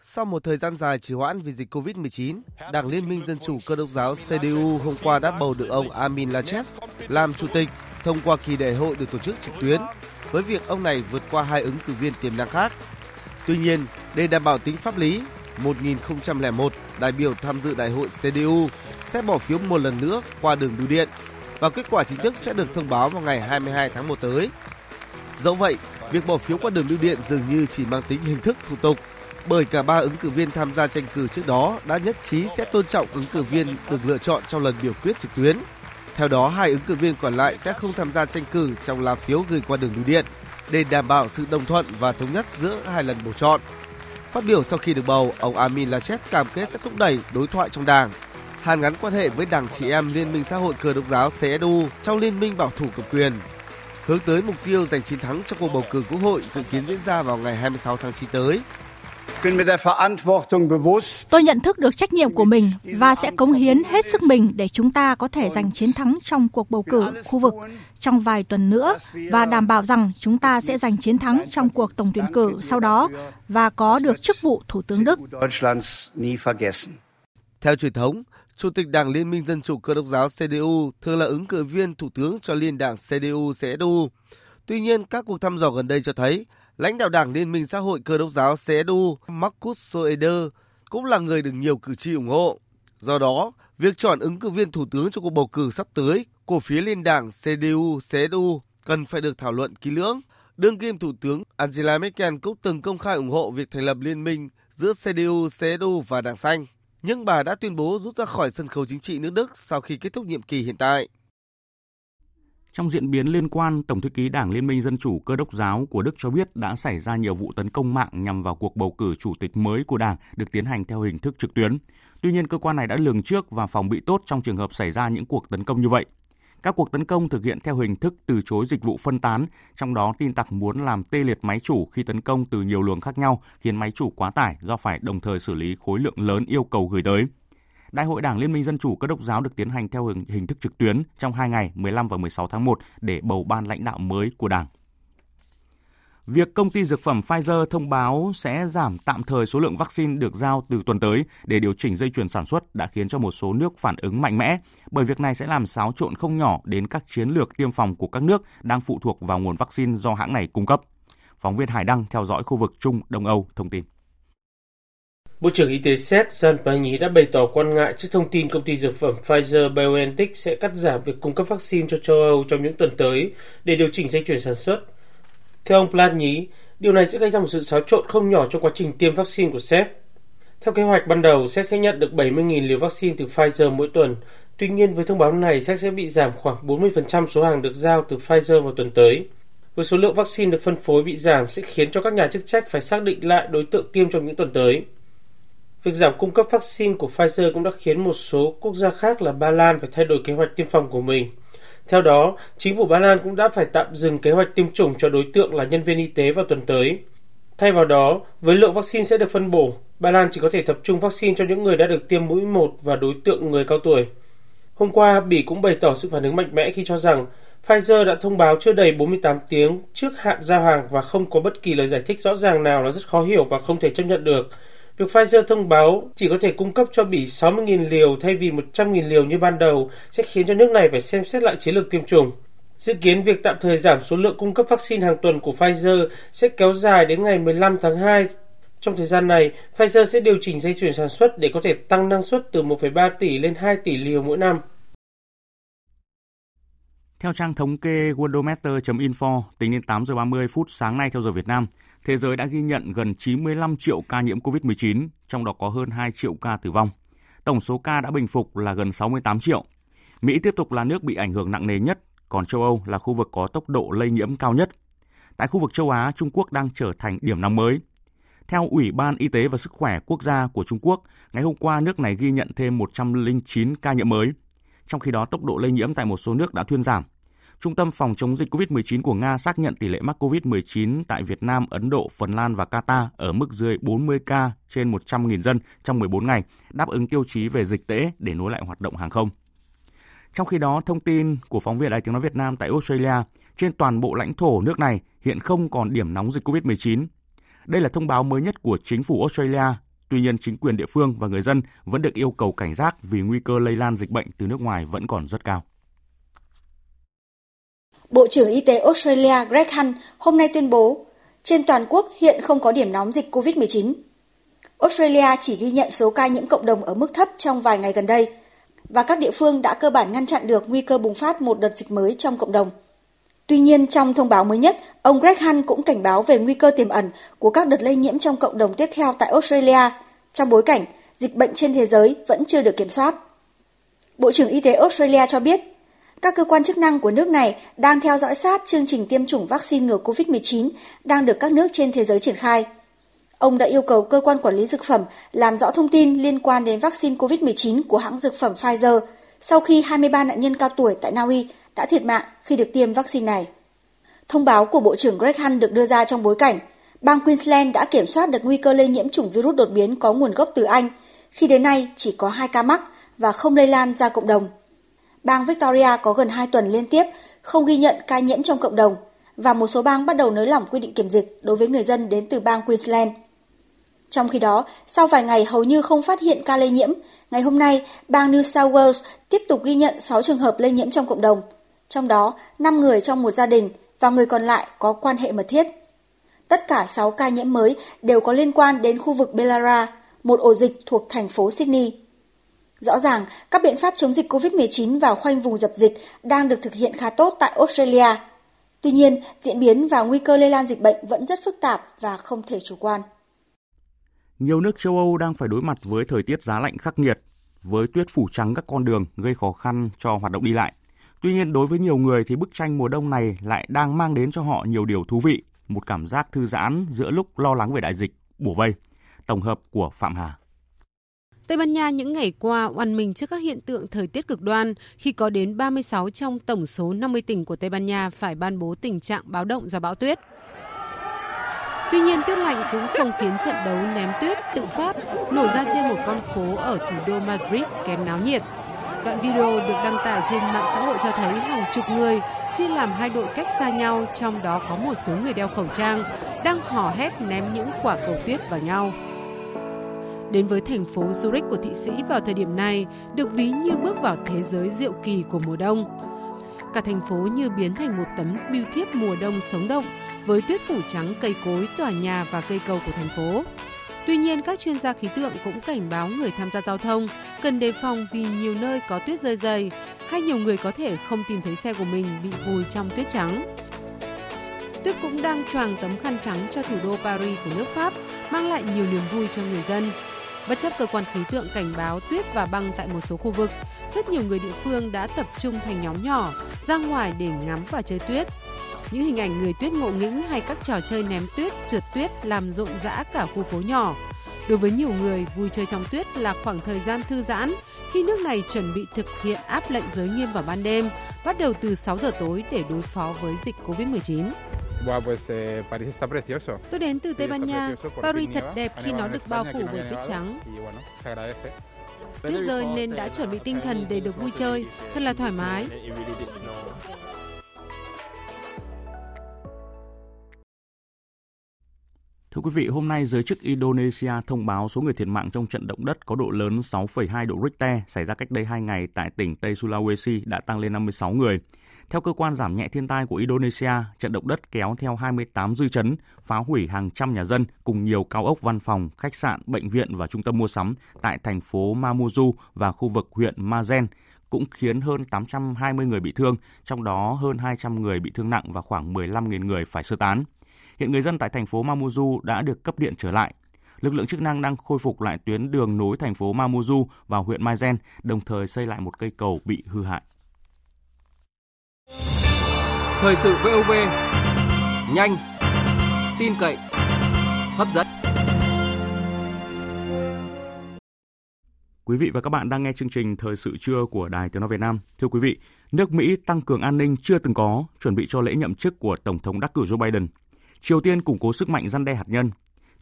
Sau một thời gian dài trì hoãn vì dịch Covid-19, Đảng Liên minh Dân chủ Cơ đốc giáo CDU hôm qua đã bầu được ông Amin Laschet làm chủ tịch thông qua kỳ đại hội được tổ chức trực tuyến, với việc ông này vượt qua hai ứng cử viên tiềm năng khác. Tuy nhiên, để đảm bảo tính pháp lý, 1001 đại biểu tham dự đại hội CDU sẽ bỏ phiếu một lần nữa qua đường bưu điện và kết quả chính thức sẽ được thông báo vào ngày 22 tháng 1 tới. Dẫu vậy, việc bỏ phiếu qua đường bưu điện dường như chỉ mang tính hình thức thủ tục bởi cả ba ứng cử viên tham gia tranh cử trước đó đã nhất trí sẽ tôn trọng ứng cử viên được lựa chọn trong lần biểu quyết trực tuyến. Theo đó, hai ứng cử viên còn lại sẽ không tham gia tranh cử trong lá phiếu gửi qua đường bưu điện để đảm bảo sự đồng thuận và thống nhất giữa hai lần bầu chọn. Phát biểu sau khi được bầu, ông Amin Laschet cam kết sẽ thúc đẩy đối thoại trong đảng, hàn gắn quan hệ với Đảng Chị em Liên minh xã hội cơ đốc giáo CSU trong liên minh bảo thủ cầm quyền, hướng tới mục tiêu giành chiến thắng trong cuộc bầu cử quốc hội dự kiến diễn ra vào ngày 26 tháng 9 tới. Tôi nhận thức được trách nhiệm của mình và sẽ cống hiến hết sức mình để chúng ta có thể giành chiến thắng trong cuộc bầu cử khu vực trong vài tuần nữa và đảm bảo rằng chúng ta sẽ giành chiến thắng trong cuộc tổng tuyển cử sau đó và có được chức vụ Thủ tướng Đức. Theo truyền thống, Chủ tịch Đảng Liên minh Dân chủ Cơ đốc giáo CDU thường là ứng cử viên thủ tướng cho liên đảng CDU-CSU. Tuy nhiên, các cuộc thăm dò gần đây cho thấy lãnh đạo Đảng Liên minh Xã hội Cơ đốc giáo CSU Markus Söder cũng là người được nhiều cử tri ủng hộ. Do đó, việc chọn ứng cử viên thủ tướng cho cuộc bầu cử sắp tới của phía liên đảng CDU-CSU cần phải được thảo luận kỹ lưỡng. Đương kim Thủ tướng Angela Merkel cũng từng công khai ủng hộ việc thành lập liên minh giữa CDU-CSU và Đảng Xanh nhưng bà đã tuyên bố rút ra khỏi sân khấu chính trị nước Đức sau khi kết thúc nhiệm kỳ hiện tại. Trong diễn biến liên quan, Tổng thư ký Đảng Liên minh Dân chủ Cơ đốc giáo của Đức cho biết đã xảy ra nhiều vụ tấn công mạng nhằm vào cuộc bầu cử chủ tịch mới của Đảng được tiến hành theo hình thức trực tuyến. Tuy nhiên, cơ quan này đã lường trước và phòng bị tốt trong trường hợp xảy ra những cuộc tấn công như vậy. Các cuộc tấn công thực hiện theo hình thức từ chối dịch vụ phân tán, trong đó tin tặc muốn làm tê liệt máy chủ khi tấn công từ nhiều luồng khác nhau, khiến máy chủ quá tải do phải đồng thời xử lý khối lượng lớn yêu cầu gửi tới. Đại hội Đảng Liên minh Dân chủ Cơ đốc giáo được tiến hành theo hình, hình thức trực tuyến trong hai ngày 15 và 16 tháng 1 để bầu ban lãnh đạo mới của Đảng. Việc công ty dược phẩm Pfizer thông báo sẽ giảm tạm thời số lượng vaccine được giao từ tuần tới để điều chỉnh dây chuyền sản xuất đã khiến cho một số nước phản ứng mạnh mẽ, bởi việc này sẽ làm xáo trộn không nhỏ đến các chiến lược tiêm phòng của các nước đang phụ thuộc vào nguồn vaccine do hãng này cung cấp. Phóng viên Hải Đăng theo dõi khu vực Trung Đông Âu thông tin. Bộ trưởng Y tế Seth Jean đã bày tỏ quan ngại trước thông tin công ty dược phẩm Pfizer-BioNTech sẽ cắt giảm việc cung cấp vaccine cho châu Âu trong những tuần tới để điều chỉnh dây chuyền sản xuất theo ông Platny, điều này sẽ gây ra một sự xáo trộn không nhỏ trong quá trình tiêm vaccine của Séc. Theo kế hoạch ban đầu, Séc sẽ nhận được 70.000 liều vaccine từ Pfizer mỗi tuần. Tuy nhiên, với thông báo này, Séc sẽ bị giảm khoảng 40% số hàng được giao từ Pfizer vào tuần tới. Với số lượng vaccine được phân phối bị giảm sẽ khiến cho các nhà chức trách phải xác định lại đối tượng tiêm trong những tuần tới. Việc giảm cung cấp vaccine của Pfizer cũng đã khiến một số quốc gia khác là Ba Lan phải thay đổi kế hoạch tiêm phòng của mình. Theo đó, chính phủ Ba Lan cũng đã phải tạm dừng kế hoạch tiêm chủng cho đối tượng là nhân viên y tế vào tuần tới. Thay vào đó, với lượng vaccine sẽ được phân bổ, Ba Lan chỉ có thể tập trung vaccine cho những người đã được tiêm mũi 1 và đối tượng người cao tuổi. Hôm qua, Bỉ cũng bày tỏ sự phản ứng mạnh mẽ khi cho rằng Pfizer đã thông báo chưa đầy 48 tiếng trước hạn giao hàng và không có bất kỳ lời giải thích rõ ràng nào là rất khó hiểu và không thể chấp nhận được Việc Pfizer thông báo chỉ có thể cung cấp cho Bỉ 60.000 liều thay vì 100.000 liều như ban đầu sẽ khiến cho nước này phải xem xét lại chiến lược tiêm chủng. Dự kiến việc tạm thời giảm số lượng cung cấp vaccine hàng tuần của Pfizer sẽ kéo dài đến ngày 15 tháng 2. Trong thời gian này, Pfizer sẽ điều chỉnh dây chuyển sản xuất để có thể tăng năng suất từ 1,3 tỷ lên 2 tỷ liều mỗi năm. Theo trang thống kê worldometer.info, tính đến 8 giờ 30 phút sáng nay theo giờ Việt Nam, thế giới đã ghi nhận gần 95 triệu ca nhiễm COVID-19, trong đó có hơn 2 triệu ca tử vong. Tổng số ca đã bình phục là gần 68 triệu. Mỹ tiếp tục là nước bị ảnh hưởng nặng nề nhất, còn châu Âu là khu vực có tốc độ lây nhiễm cao nhất. Tại khu vực châu Á, Trung Quốc đang trở thành điểm nóng mới. Theo Ủy ban Y tế và Sức khỏe Quốc gia của Trung Quốc, ngày hôm qua nước này ghi nhận thêm 109 ca nhiễm mới. Trong khi đó, tốc độ lây nhiễm tại một số nước đã thuyên giảm. Trung tâm phòng chống dịch COVID-19 của Nga xác nhận tỷ lệ mắc COVID-19 tại Việt Nam, Ấn Độ, Phần Lan và Qatar ở mức dưới 40 ca trên 100.000 dân trong 14 ngày, đáp ứng tiêu chí về dịch tễ để nối lại hoạt động hàng không. Trong khi đó, thông tin của phóng viên Đài tiếng nói Việt Nam tại Australia, trên toàn bộ lãnh thổ nước này hiện không còn điểm nóng dịch COVID-19. Đây là thông báo mới nhất của chính phủ Australia. Tuy nhiên, chính quyền địa phương và người dân vẫn được yêu cầu cảnh giác vì nguy cơ lây lan dịch bệnh từ nước ngoài vẫn còn rất cao. Bộ trưởng Y tế Australia Greg Hunt hôm nay tuyên bố, trên toàn quốc hiện không có điểm nóng dịch COVID-19. Australia chỉ ghi nhận số ca nhiễm cộng đồng ở mức thấp trong vài ngày gần đây, và các địa phương đã cơ bản ngăn chặn được nguy cơ bùng phát một đợt dịch mới trong cộng đồng. Tuy nhiên, trong thông báo mới nhất, ông Greg Hunt cũng cảnh báo về nguy cơ tiềm ẩn của các đợt lây nhiễm trong cộng đồng tiếp theo tại Australia, trong bối cảnh dịch bệnh trên thế giới vẫn chưa được kiểm soát. Bộ trưởng Y tế Australia cho biết, các cơ quan chức năng của nước này đang theo dõi sát chương trình tiêm chủng vaccine ngừa COVID-19 đang được các nước trên thế giới triển khai. Ông đã yêu cầu cơ quan quản lý dược phẩm làm rõ thông tin liên quan đến vaccine COVID-19 của hãng dược phẩm Pfizer sau khi 23 nạn nhân cao tuổi tại Na Uy đã thiệt mạng khi được tiêm vaccine này. Thông báo của Bộ trưởng Greg Hunt được đưa ra trong bối cảnh bang Queensland đã kiểm soát được nguy cơ lây nhiễm chủng virus đột biến có nguồn gốc từ Anh, khi đến nay chỉ có 2 ca mắc và không lây lan ra cộng đồng. Bang Victoria có gần 2 tuần liên tiếp không ghi nhận ca nhiễm trong cộng đồng và một số bang bắt đầu nới lỏng quy định kiểm dịch đối với người dân đến từ bang Queensland. Trong khi đó, sau vài ngày hầu như không phát hiện ca lây nhiễm, ngày hôm nay, bang New South Wales tiếp tục ghi nhận 6 trường hợp lây nhiễm trong cộng đồng, trong đó 5 người trong một gia đình và người còn lại có quan hệ mật thiết. Tất cả 6 ca nhiễm mới đều có liên quan đến khu vực Bellara, một ổ dịch thuộc thành phố Sydney. Rõ ràng, các biện pháp chống dịch COVID-19 và khoanh vùng dập dịch đang được thực hiện khá tốt tại Australia. Tuy nhiên, diễn biến và nguy cơ lây lan dịch bệnh vẫn rất phức tạp và không thể chủ quan. Nhiều nước châu Âu đang phải đối mặt với thời tiết giá lạnh khắc nghiệt, với tuyết phủ trắng các con đường gây khó khăn cho hoạt động đi lại. Tuy nhiên, đối với nhiều người thì bức tranh mùa đông này lại đang mang đến cho họ nhiều điều thú vị, một cảm giác thư giãn giữa lúc lo lắng về đại dịch, bùa vây. Tổng hợp của Phạm Hà. Tây Ban Nha những ngày qua oằn mình trước các hiện tượng thời tiết cực đoan khi có đến 36 trong tổng số 50 tỉnh của Tây Ban Nha phải ban bố tình trạng báo động do bão tuyết. Tuy nhiên, tuyết lạnh cũng không khiến trận đấu ném tuyết tự phát nổ ra trên một con phố ở thủ đô Madrid kém náo nhiệt. Đoạn video được đăng tải trên mạng xã hội cho thấy hàng chục người chia làm hai đội cách xa nhau, trong đó có một số người đeo khẩu trang, đang hò hét ném những quả cầu tuyết vào nhau. Đến với thành phố Zurich của Thụy Sĩ vào thời điểm này được ví như bước vào thế giới diệu kỳ của mùa đông. Cả thành phố như biến thành một tấm bưu thiếp mùa đông sống động với tuyết phủ trắng cây cối, tòa nhà và cây cầu của thành phố. Tuy nhiên, các chuyên gia khí tượng cũng cảnh báo người tham gia giao thông cần đề phòng vì nhiều nơi có tuyết rơi dày hay nhiều người có thể không tìm thấy xe của mình bị vùi trong tuyết trắng. Tuyết cũng đang choàng tấm khăn trắng cho thủ đô Paris của nước Pháp, mang lại nhiều niềm vui cho người dân. Bất chấp cơ quan khí tượng cảnh báo tuyết và băng tại một số khu vực, rất nhiều người địa phương đã tập trung thành nhóm nhỏ ra ngoài để ngắm và chơi tuyết. Những hình ảnh người tuyết ngộ nghĩnh hay các trò chơi ném tuyết, trượt tuyết làm rộn rã cả khu phố nhỏ. Đối với nhiều người, vui chơi trong tuyết là khoảng thời gian thư giãn khi nước này chuẩn bị thực hiện áp lệnh giới nghiêm vào ban đêm, bắt đầu từ 6 giờ tối để đối phó với dịch COVID-19. Eh, Tôi đến từ Tây Ban Nha. Paris thật đẹp khi nó được bao phủ bởi tuyết trắng. Tuyết rơi nên đã chuẩn bị tinh thần để được vui chơi, thật là thoải mái. Thưa quý vị, hôm nay giới chức Indonesia thông báo số người thiệt mạng trong trận động đất có độ lớn 6,2 độ Richter xảy ra cách đây 2 ngày tại tỉnh Tây Sulawesi đã tăng lên 56 người. Theo cơ quan giảm nhẹ thiên tai của Indonesia, trận động đất kéo theo 28 dư chấn, phá hủy hàng trăm nhà dân cùng nhiều cao ốc văn phòng, khách sạn, bệnh viện và trung tâm mua sắm tại thành phố Mamuju và khu vực huyện Mazen, cũng khiến hơn 820 người bị thương, trong đó hơn 200 người bị thương nặng và khoảng 15.000 người phải sơ tán. Hiện người dân tại thành phố Mamuju đã được cấp điện trở lại. Lực lượng chức năng đang khôi phục lại tuyến đường nối thành phố Mamuju vào huyện Mazen, đồng thời xây lại một cây cầu bị hư hại. Thời sự VOV nhanh, tin cậy, hấp dẫn. Quý vị và các bạn đang nghe chương trình Thời sự trưa của Đài Tiếng nói Việt Nam. Thưa quý vị, nước Mỹ tăng cường an ninh chưa từng có, chuẩn bị cho lễ nhậm chức của Tổng thống đắc cử Joe Biden. Triều Tiên củng cố sức mạnh răn đe hạt nhân.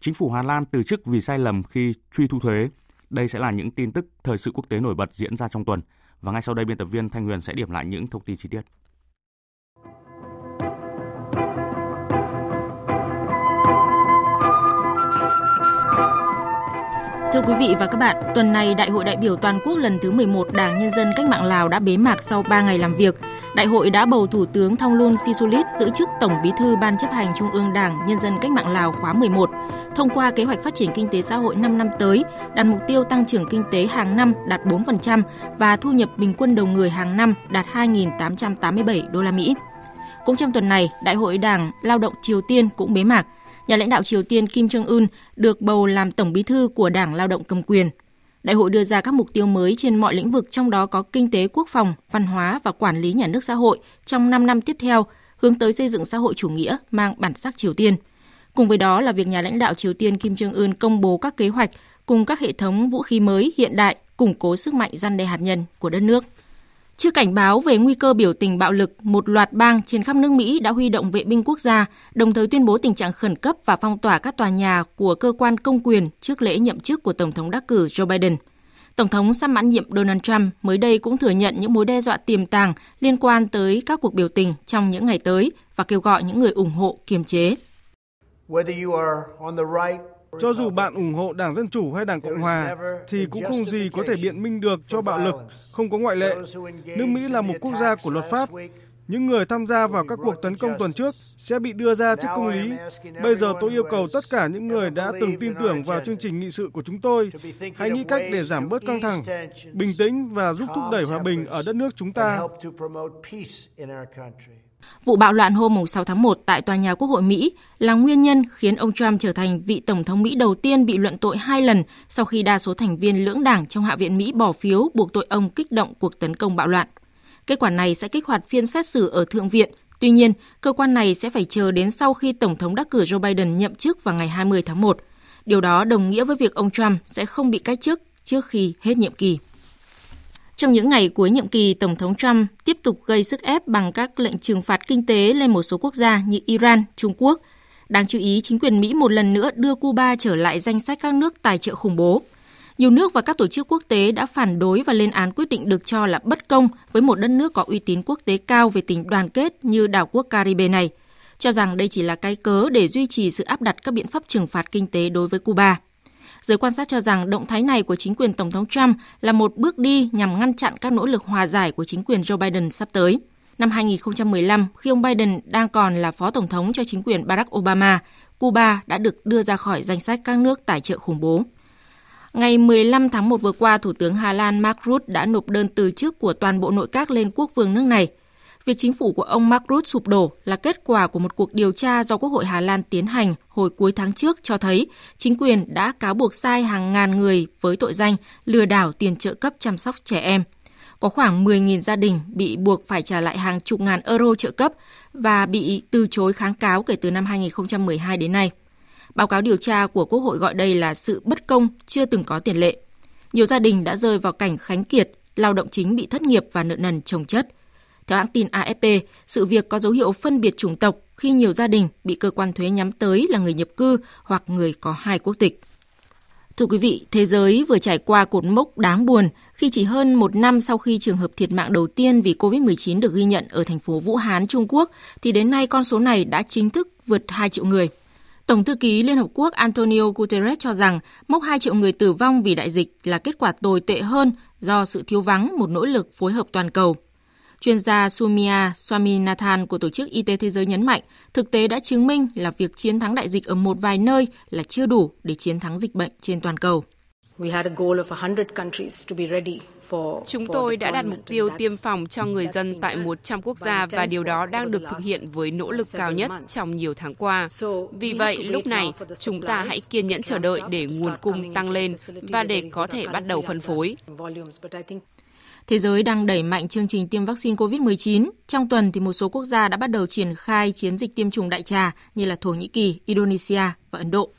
Chính phủ Hà Lan từ chức vì sai lầm khi truy thu thuế. Đây sẽ là những tin tức thời sự quốc tế nổi bật diễn ra trong tuần. Và ngay sau đây biên tập viên Thanh Huyền sẽ điểm lại những thông tin chi tiết. Thưa quý vị và các bạn, tuần này Đại hội đại biểu toàn quốc lần thứ 11 Đảng Nhân dân Cách mạng Lào đã bế mạc sau 3 ngày làm việc. Đại hội đã bầu Thủ tướng Thongloun Sisoulith giữ chức Tổng Bí thư Ban chấp hành Trung ương Đảng Nhân dân Cách mạng Lào khóa 11, thông qua kế hoạch phát triển kinh tế xã hội 5 năm tới, đặt mục tiêu tăng trưởng kinh tế hàng năm đạt 4% và thu nhập bình quân đầu người hàng năm đạt 2.887 đô la Mỹ. Cũng trong tuần này, Đại hội Đảng Lao động Triều Tiên cũng bế mạc. Nhà lãnh đạo Triều Tiên Kim Jong Un được bầu làm tổng bí thư của Đảng Lao động cầm quyền. Đại hội đưa ra các mục tiêu mới trên mọi lĩnh vực trong đó có kinh tế, quốc phòng, văn hóa và quản lý nhà nước xã hội trong 5 năm tiếp theo, hướng tới xây dựng xã hội chủ nghĩa mang bản sắc Triều Tiên. Cùng với đó là việc nhà lãnh đạo Triều Tiên Kim Jong Un công bố các kế hoạch cùng các hệ thống vũ khí mới hiện đại củng cố sức mạnh răn đe hạt nhân của đất nước. Trước cảnh báo về nguy cơ biểu tình bạo lực, một loạt bang trên khắp nước Mỹ đã huy động vệ binh quốc gia, đồng thời tuyên bố tình trạng khẩn cấp và phong tỏa các tòa nhà của cơ quan công quyền trước lễ nhậm chức của Tổng thống đắc cử Joe Biden. Tổng thống sắp mãn nhiệm Donald Trump mới đây cũng thừa nhận những mối đe dọa tiềm tàng liên quan tới các cuộc biểu tình trong những ngày tới và kêu gọi những người ủng hộ kiềm chế. Cho dù bạn ủng hộ Đảng Dân Chủ hay Đảng Cộng Hòa thì cũng không gì có thể biện minh được cho bạo lực, không có ngoại lệ. Nước Mỹ là một quốc gia của luật pháp. Những người tham gia vào các cuộc tấn công tuần trước sẽ bị đưa ra trước công lý. Bây giờ tôi yêu cầu tất cả những người đã từng tin tưởng vào chương trình nghị sự của chúng tôi hãy nghĩ cách để giảm bớt căng thẳng, bình tĩnh và giúp thúc đẩy hòa bình ở đất nước chúng ta. Vụ bạo loạn hôm 6 tháng 1 tại tòa nhà Quốc hội Mỹ là nguyên nhân khiến ông Trump trở thành vị Tổng thống Mỹ đầu tiên bị luận tội hai lần sau khi đa số thành viên lưỡng đảng trong Hạ viện Mỹ bỏ phiếu buộc tội ông kích động cuộc tấn công bạo loạn. Kết quả này sẽ kích hoạt phiên xét xử ở Thượng viện. Tuy nhiên, cơ quan này sẽ phải chờ đến sau khi Tổng thống đắc cử Joe Biden nhậm chức vào ngày 20 tháng 1. Điều đó đồng nghĩa với việc ông Trump sẽ không bị cách chức trước khi hết nhiệm kỳ. Trong những ngày cuối nhiệm kỳ, Tổng thống Trump tiếp tục gây sức ép bằng các lệnh trừng phạt kinh tế lên một số quốc gia như Iran, Trung Quốc. Đáng chú ý, chính quyền Mỹ một lần nữa đưa Cuba trở lại danh sách các nước tài trợ khủng bố. Nhiều nước và các tổ chức quốc tế đã phản đối và lên án quyết định được cho là bất công với một đất nước có uy tín quốc tế cao về tình đoàn kết như đảo quốc Caribe này, cho rằng đây chỉ là cái cớ để duy trì sự áp đặt các biện pháp trừng phạt kinh tế đối với Cuba. Giới quan sát cho rằng động thái này của chính quyền Tổng thống Trump là một bước đi nhằm ngăn chặn các nỗ lực hòa giải của chính quyền Joe Biden sắp tới. Năm 2015, khi ông Biden đang còn là phó tổng thống cho chính quyền Barack Obama, Cuba đã được đưa ra khỏi danh sách các nước tài trợ khủng bố. Ngày 15 tháng 1 vừa qua, Thủ tướng Hà Lan Mark Rutte đã nộp đơn từ chức của toàn bộ nội các lên quốc vương nước này – Việc chính phủ của ông Mark Rutte sụp đổ là kết quả của một cuộc điều tra do Quốc hội Hà Lan tiến hành hồi cuối tháng trước cho thấy chính quyền đã cáo buộc sai hàng ngàn người với tội danh lừa đảo tiền trợ cấp chăm sóc trẻ em. Có khoảng 10.000 gia đình bị buộc phải trả lại hàng chục ngàn euro trợ cấp và bị từ chối kháng cáo kể từ năm 2012 đến nay. Báo cáo điều tra của Quốc hội gọi đây là sự bất công chưa từng có tiền lệ. Nhiều gia đình đã rơi vào cảnh khánh kiệt, lao động chính bị thất nghiệp và nợ nần chồng chất – theo hãng tin AFP, sự việc có dấu hiệu phân biệt chủng tộc khi nhiều gia đình bị cơ quan thuế nhắm tới là người nhập cư hoặc người có hai quốc tịch. Thưa quý vị, thế giới vừa trải qua cột mốc đáng buồn khi chỉ hơn một năm sau khi trường hợp thiệt mạng đầu tiên vì COVID-19 được ghi nhận ở thành phố Vũ Hán, Trung Quốc, thì đến nay con số này đã chính thức vượt 2 triệu người. Tổng thư ký Liên Hợp Quốc Antonio Guterres cho rằng mốc 2 triệu người tử vong vì đại dịch là kết quả tồi tệ hơn do sự thiếu vắng một nỗ lực phối hợp toàn cầu. Chuyên gia Sumia Swaminathan của Tổ chức Y tế Thế giới nhấn mạnh, thực tế đã chứng minh là việc chiến thắng đại dịch ở một vài nơi là chưa đủ để chiến thắng dịch bệnh trên toàn cầu. Chúng tôi đã đặt mục tiêu tiêm phòng cho người dân tại 100 quốc gia và điều đó đang được thực hiện với nỗ lực cao nhất trong nhiều tháng qua. Vì vậy, lúc này, chúng ta hãy kiên nhẫn chờ đợi để nguồn cung tăng lên và để có thể bắt đầu phân phối. Thế giới đang đẩy mạnh chương trình tiêm vaccine COVID-19. Trong tuần thì một số quốc gia đã bắt đầu triển khai chiến dịch tiêm chủng đại trà như là Thổ Nhĩ Kỳ, Indonesia và Ấn Độ.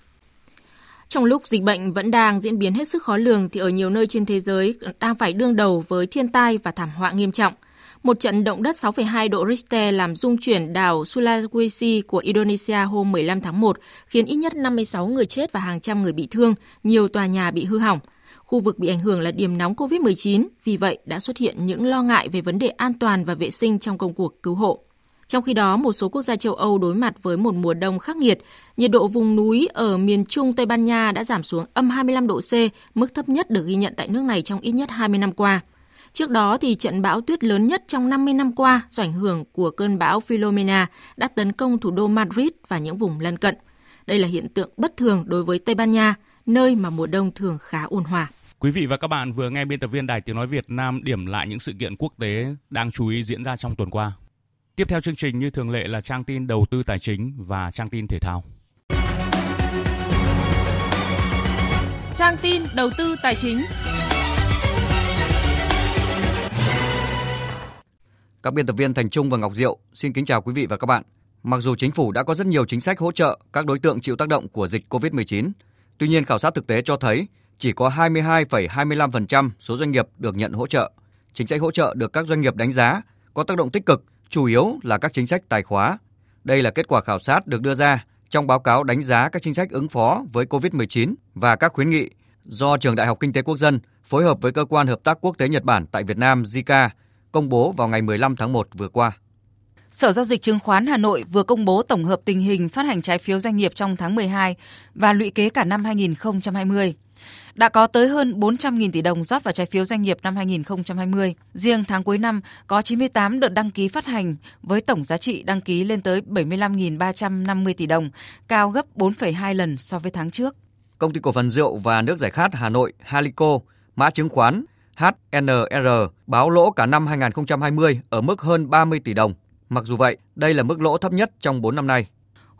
Trong lúc dịch bệnh vẫn đang diễn biến hết sức khó lường thì ở nhiều nơi trên thế giới đang phải đương đầu với thiên tai và thảm họa nghiêm trọng. Một trận động đất 6,2 độ Richter làm rung chuyển đảo Sulawesi của Indonesia hôm 15 tháng 1, khiến ít nhất 56 người chết và hàng trăm người bị thương, nhiều tòa nhà bị hư hỏng. Khu vực bị ảnh hưởng là điểm nóng COVID-19, vì vậy đã xuất hiện những lo ngại về vấn đề an toàn và vệ sinh trong công cuộc cứu hộ. Trong khi đó, một số quốc gia châu Âu đối mặt với một mùa đông khắc nghiệt, nhiệt độ vùng núi ở miền Trung Tây Ban Nha đã giảm xuống âm 25 độ C, mức thấp nhất được ghi nhận tại nước này trong ít nhất 20 năm qua. Trước đó thì trận bão tuyết lớn nhất trong 50 năm qua do ảnh hưởng của cơn bão Philomena đã tấn công thủ đô Madrid và những vùng lân cận. Đây là hiện tượng bất thường đối với Tây Ban Nha, nơi mà mùa đông thường khá ôn hòa. Quý vị và các bạn vừa nghe biên tập viên Đài Tiếng Nói Việt Nam điểm lại những sự kiện quốc tế đang chú ý diễn ra trong tuần qua. Tiếp theo chương trình như thường lệ là trang tin đầu tư tài chính và trang tin thể thao. Trang tin đầu tư tài chính. Các biên tập viên Thành Trung và Ngọc Diệu xin kính chào quý vị và các bạn. Mặc dù chính phủ đã có rất nhiều chính sách hỗ trợ các đối tượng chịu tác động của dịch COVID-19, tuy nhiên khảo sát thực tế cho thấy chỉ có 22,25% số doanh nghiệp được nhận hỗ trợ. Chính sách hỗ trợ được các doanh nghiệp đánh giá có tác động tích cực, chủ yếu là các chính sách tài khóa. Đây là kết quả khảo sát được đưa ra trong báo cáo đánh giá các chính sách ứng phó với COVID-19 và các khuyến nghị do Trường Đại học Kinh tế Quốc dân phối hợp với Cơ quan Hợp tác Quốc tế Nhật Bản tại Việt Nam JICA công bố vào ngày 15 tháng 1 vừa qua. Sở Giao dịch Chứng khoán Hà Nội vừa công bố tổng hợp tình hình phát hành trái phiếu doanh nghiệp trong tháng 12 và lũy kế cả năm 2020. Đã có tới hơn 400.000 tỷ đồng rót vào trái phiếu doanh nghiệp năm 2020. Riêng tháng cuối năm có 98 đợt đăng ký phát hành với tổng giá trị đăng ký lên tới 75.350 tỷ đồng, cao gấp 4,2 lần so với tháng trước. Công ty cổ phần rượu và nước giải khát Hà Nội Halico, mã chứng khoán HNR báo lỗ cả năm 2020 ở mức hơn 30 tỷ đồng. Mặc dù vậy, đây là mức lỗ thấp nhất trong 4 năm nay.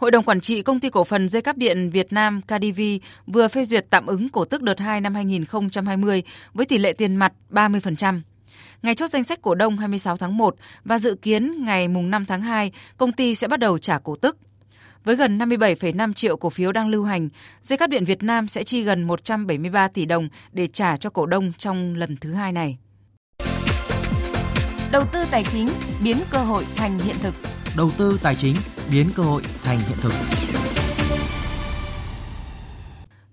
Hội đồng Quản trị Công ty Cổ phần Dây cáp điện Việt Nam KDV vừa phê duyệt tạm ứng cổ tức đợt 2 năm 2020 với tỷ lệ tiền mặt 30%. Ngày chốt danh sách cổ đông 26 tháng 1 và dự kiến ngày mùng 5 tháng 2, công ty sẽ bắt đầu trả cổ tức. Với gần 57,5 triệu cổ phiếu đang lưu hành, Dây cáp điện Việt Nam sẽ chi gần 173 tỷ đồng để trả cho cổ đông trong lần thứ hai này. Đầu tư tài chính biến cơ hội thành hiện thực. Đầu tư tài chính biến cơ hội thành hiện thực.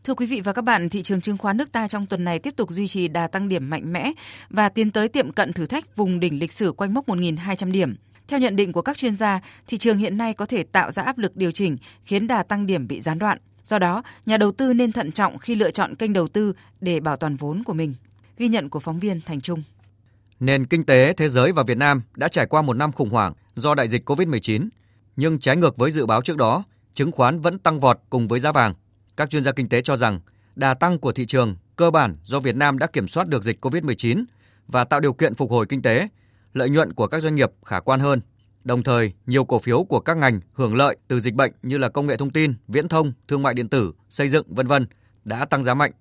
Thưa quý vị và các bạn, thị trường chứng khoán nước ta trong tuần này tiếp tục duy trì đà tăng điểm mạnh mẽ và tiến tới tiệm cận thử thách vùng đỉnh lịch sử quanh mốc 1.200 điểm. Theo nhận định của các chuyên gia, thị trường hiện nay có thể tạo ra áp lực điều chỉnh khiến đà tăng điểm bị gián đoạn. Do đó, nhà đầu tư nên thận trọng khi lựa chọn kênh đầu tư để bảo toàn vốn của mình. Ghi nhận của phóng viên Thành Trung. Nền kinh tế thế giới và Việt Nam đã trải qua một năm khủng hoảng do đại dịch COVID-19, nhưng trái ngược với dự báo trước đó, chứng khoán vẫn tăng vọt cùng với giá vàng. Các chuyên gia kinh tế cho rằng đà tăng của thị trường cơ bản do Việt Nam đã kiểm soát được dịch COVID-19 và tạo điều kiện phục hồi kinh tế, lợi nhuận của các doanh nghiệp khả quan hơn. Đồng thời, nhiều cổ phiếu của các ngành hưởng lợi từ dịch bệnh như là công nghệ thông tin, viễn thông, thương mại điện tử, xây dựng vân vân đã tăng giá mạnh.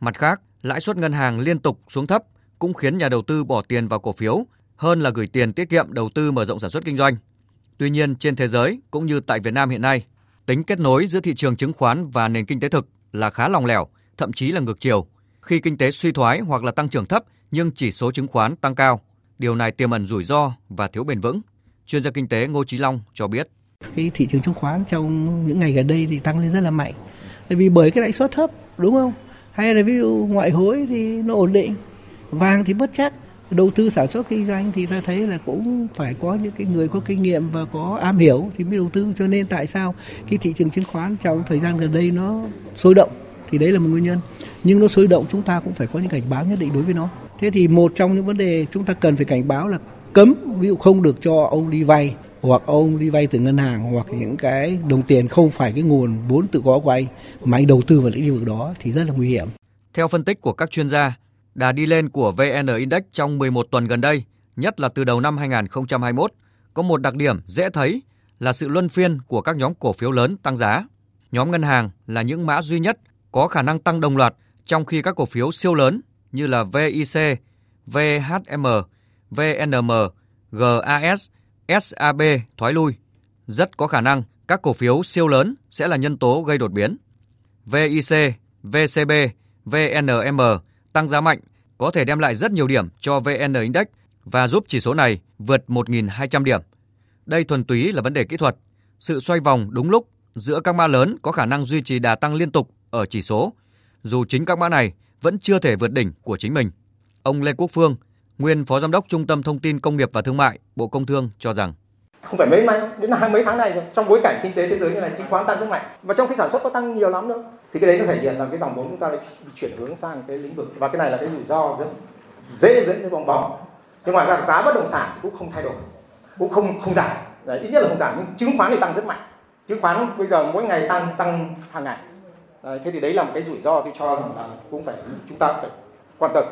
Mặt khác, lãi suất ngân hàng liên tục xuống thấp cũng khiến nhà đầu tư bỏ tiền vào cổ phiếu hơn là gửi tiền tiết kiệm đầu tư mở rộng sản xuất kinh doanh. Tuy nhiên, trên thế giới cũng như tại Việt Nam hiện nay, tính kết nối giữa thị trường chứng khoán và nền kinh tế thực là khá lòng lẻo, thậm chí là ngược chiều. Khi kinh tế suy thoái hoặc là tăng trưởng thấp nhưng chỉ số chứng khoán tăng cao, điều này tiềm ẩn rủi ro và thiếu bền vững. Chuyên gia kinh tế Ngô Chí Long cho biết. Cái thị trường chứng khoán trong những ngày gần đây thì tăng lên rất là mạnh. Bởi vì bởi cái lãi suất thấp, đúng không? Hay là ví dụ ngoại hối thì nó ổn định, vàng thì bất chắc đầu tư sản xuất kinh doanh thì ta thấy là cũng phải có những cái người có kinh nghiệm và có am hiểu thì mới đầu tư. Cho nên tại sao cái thị trường chứng khoán trong thời gian gần đây nó sôi động thì đấy là một nguyên nhân. Nhưng nó sôi động chúng ta cũng phải có những cảnh báo nhất định đối với nó. Thế thì một trong những vấn đề chúng ta cần phải cảnh báo là cấm ví dụ không được cho ông đi vay hoặc ông đi vay từ ngân hàng hoặc những cái đồng tiền không phải cái nguồn vốn tự có của anh mà anh đầu tư vào lĩnh vực đó thì rất là nguy hiểm. Theo phân tích của các chuyên gia, Đà đi lên của VN Index trong 11 tuần gần đây, nhất là từ đầu năm 2021, có một đặc điểm dễ thấy là sự luân phiên của các nhóm cổ phiếu lớn tăng giá. Nhóm ngân hàng là những mã duy nhất có khả năng tăng đồng loạt trong khi các cổ phiếu siêu lớn như là VIC, VHM, VNM, GAS, SAB thoái lui. Rất có khả năng các cổ phiếu siêu lớn sẽ là nhân tố gây đột biến. VIC, VCB, VNM tăng giá mạnh có thể đem lại rất nhiều điểm cho VN Index và giúp chỉ số này vượt 1.200 điểm. Đây thuần túy là vấn đề kỹ thuật. Sự xoay vòng đúng lúc giữa các mã lớn có khả năng duy trì đà tăng liên tục ở chỉ số, dù chính các mã này vẫn chưa thể vượt đỉnh của chính mình. Ông Lê Quốc Phương, nguyên Phó Giám đốc Trung tâm Thông tin Công nghiệp và Thương mại, Bộ Công Thương cho rằng không phải mấy mấy đến là mấy tháng này rồi trong bối cảnh kinh tế thế giới như này chứng khoán tăng rất mạnh. Và trong khi sản xuất có tăng nhiều lắm nữa. Thì cái đấy nó thể hiện là cái dòng vốn chúng ta lại bị chuyển hướng sang cái lĩnh vực. Và cái này là cái rủi ro rất dễ dẫn đến bong bóng. Nhưng ngoài ra giá bất động sản cũng không thay đổi. Cũng không không giảm. Đấy, ít nhất là không giảm nhưng chứng khoán thì tăng rất mạnh. Chứng khoán bây giờ mỗi ngày tăng tăng hàng ngày. Đấy, thế thì đấy là một cái rủi ro tôi cho rằng là cũng phải chúng ta cũng phải quan tâm.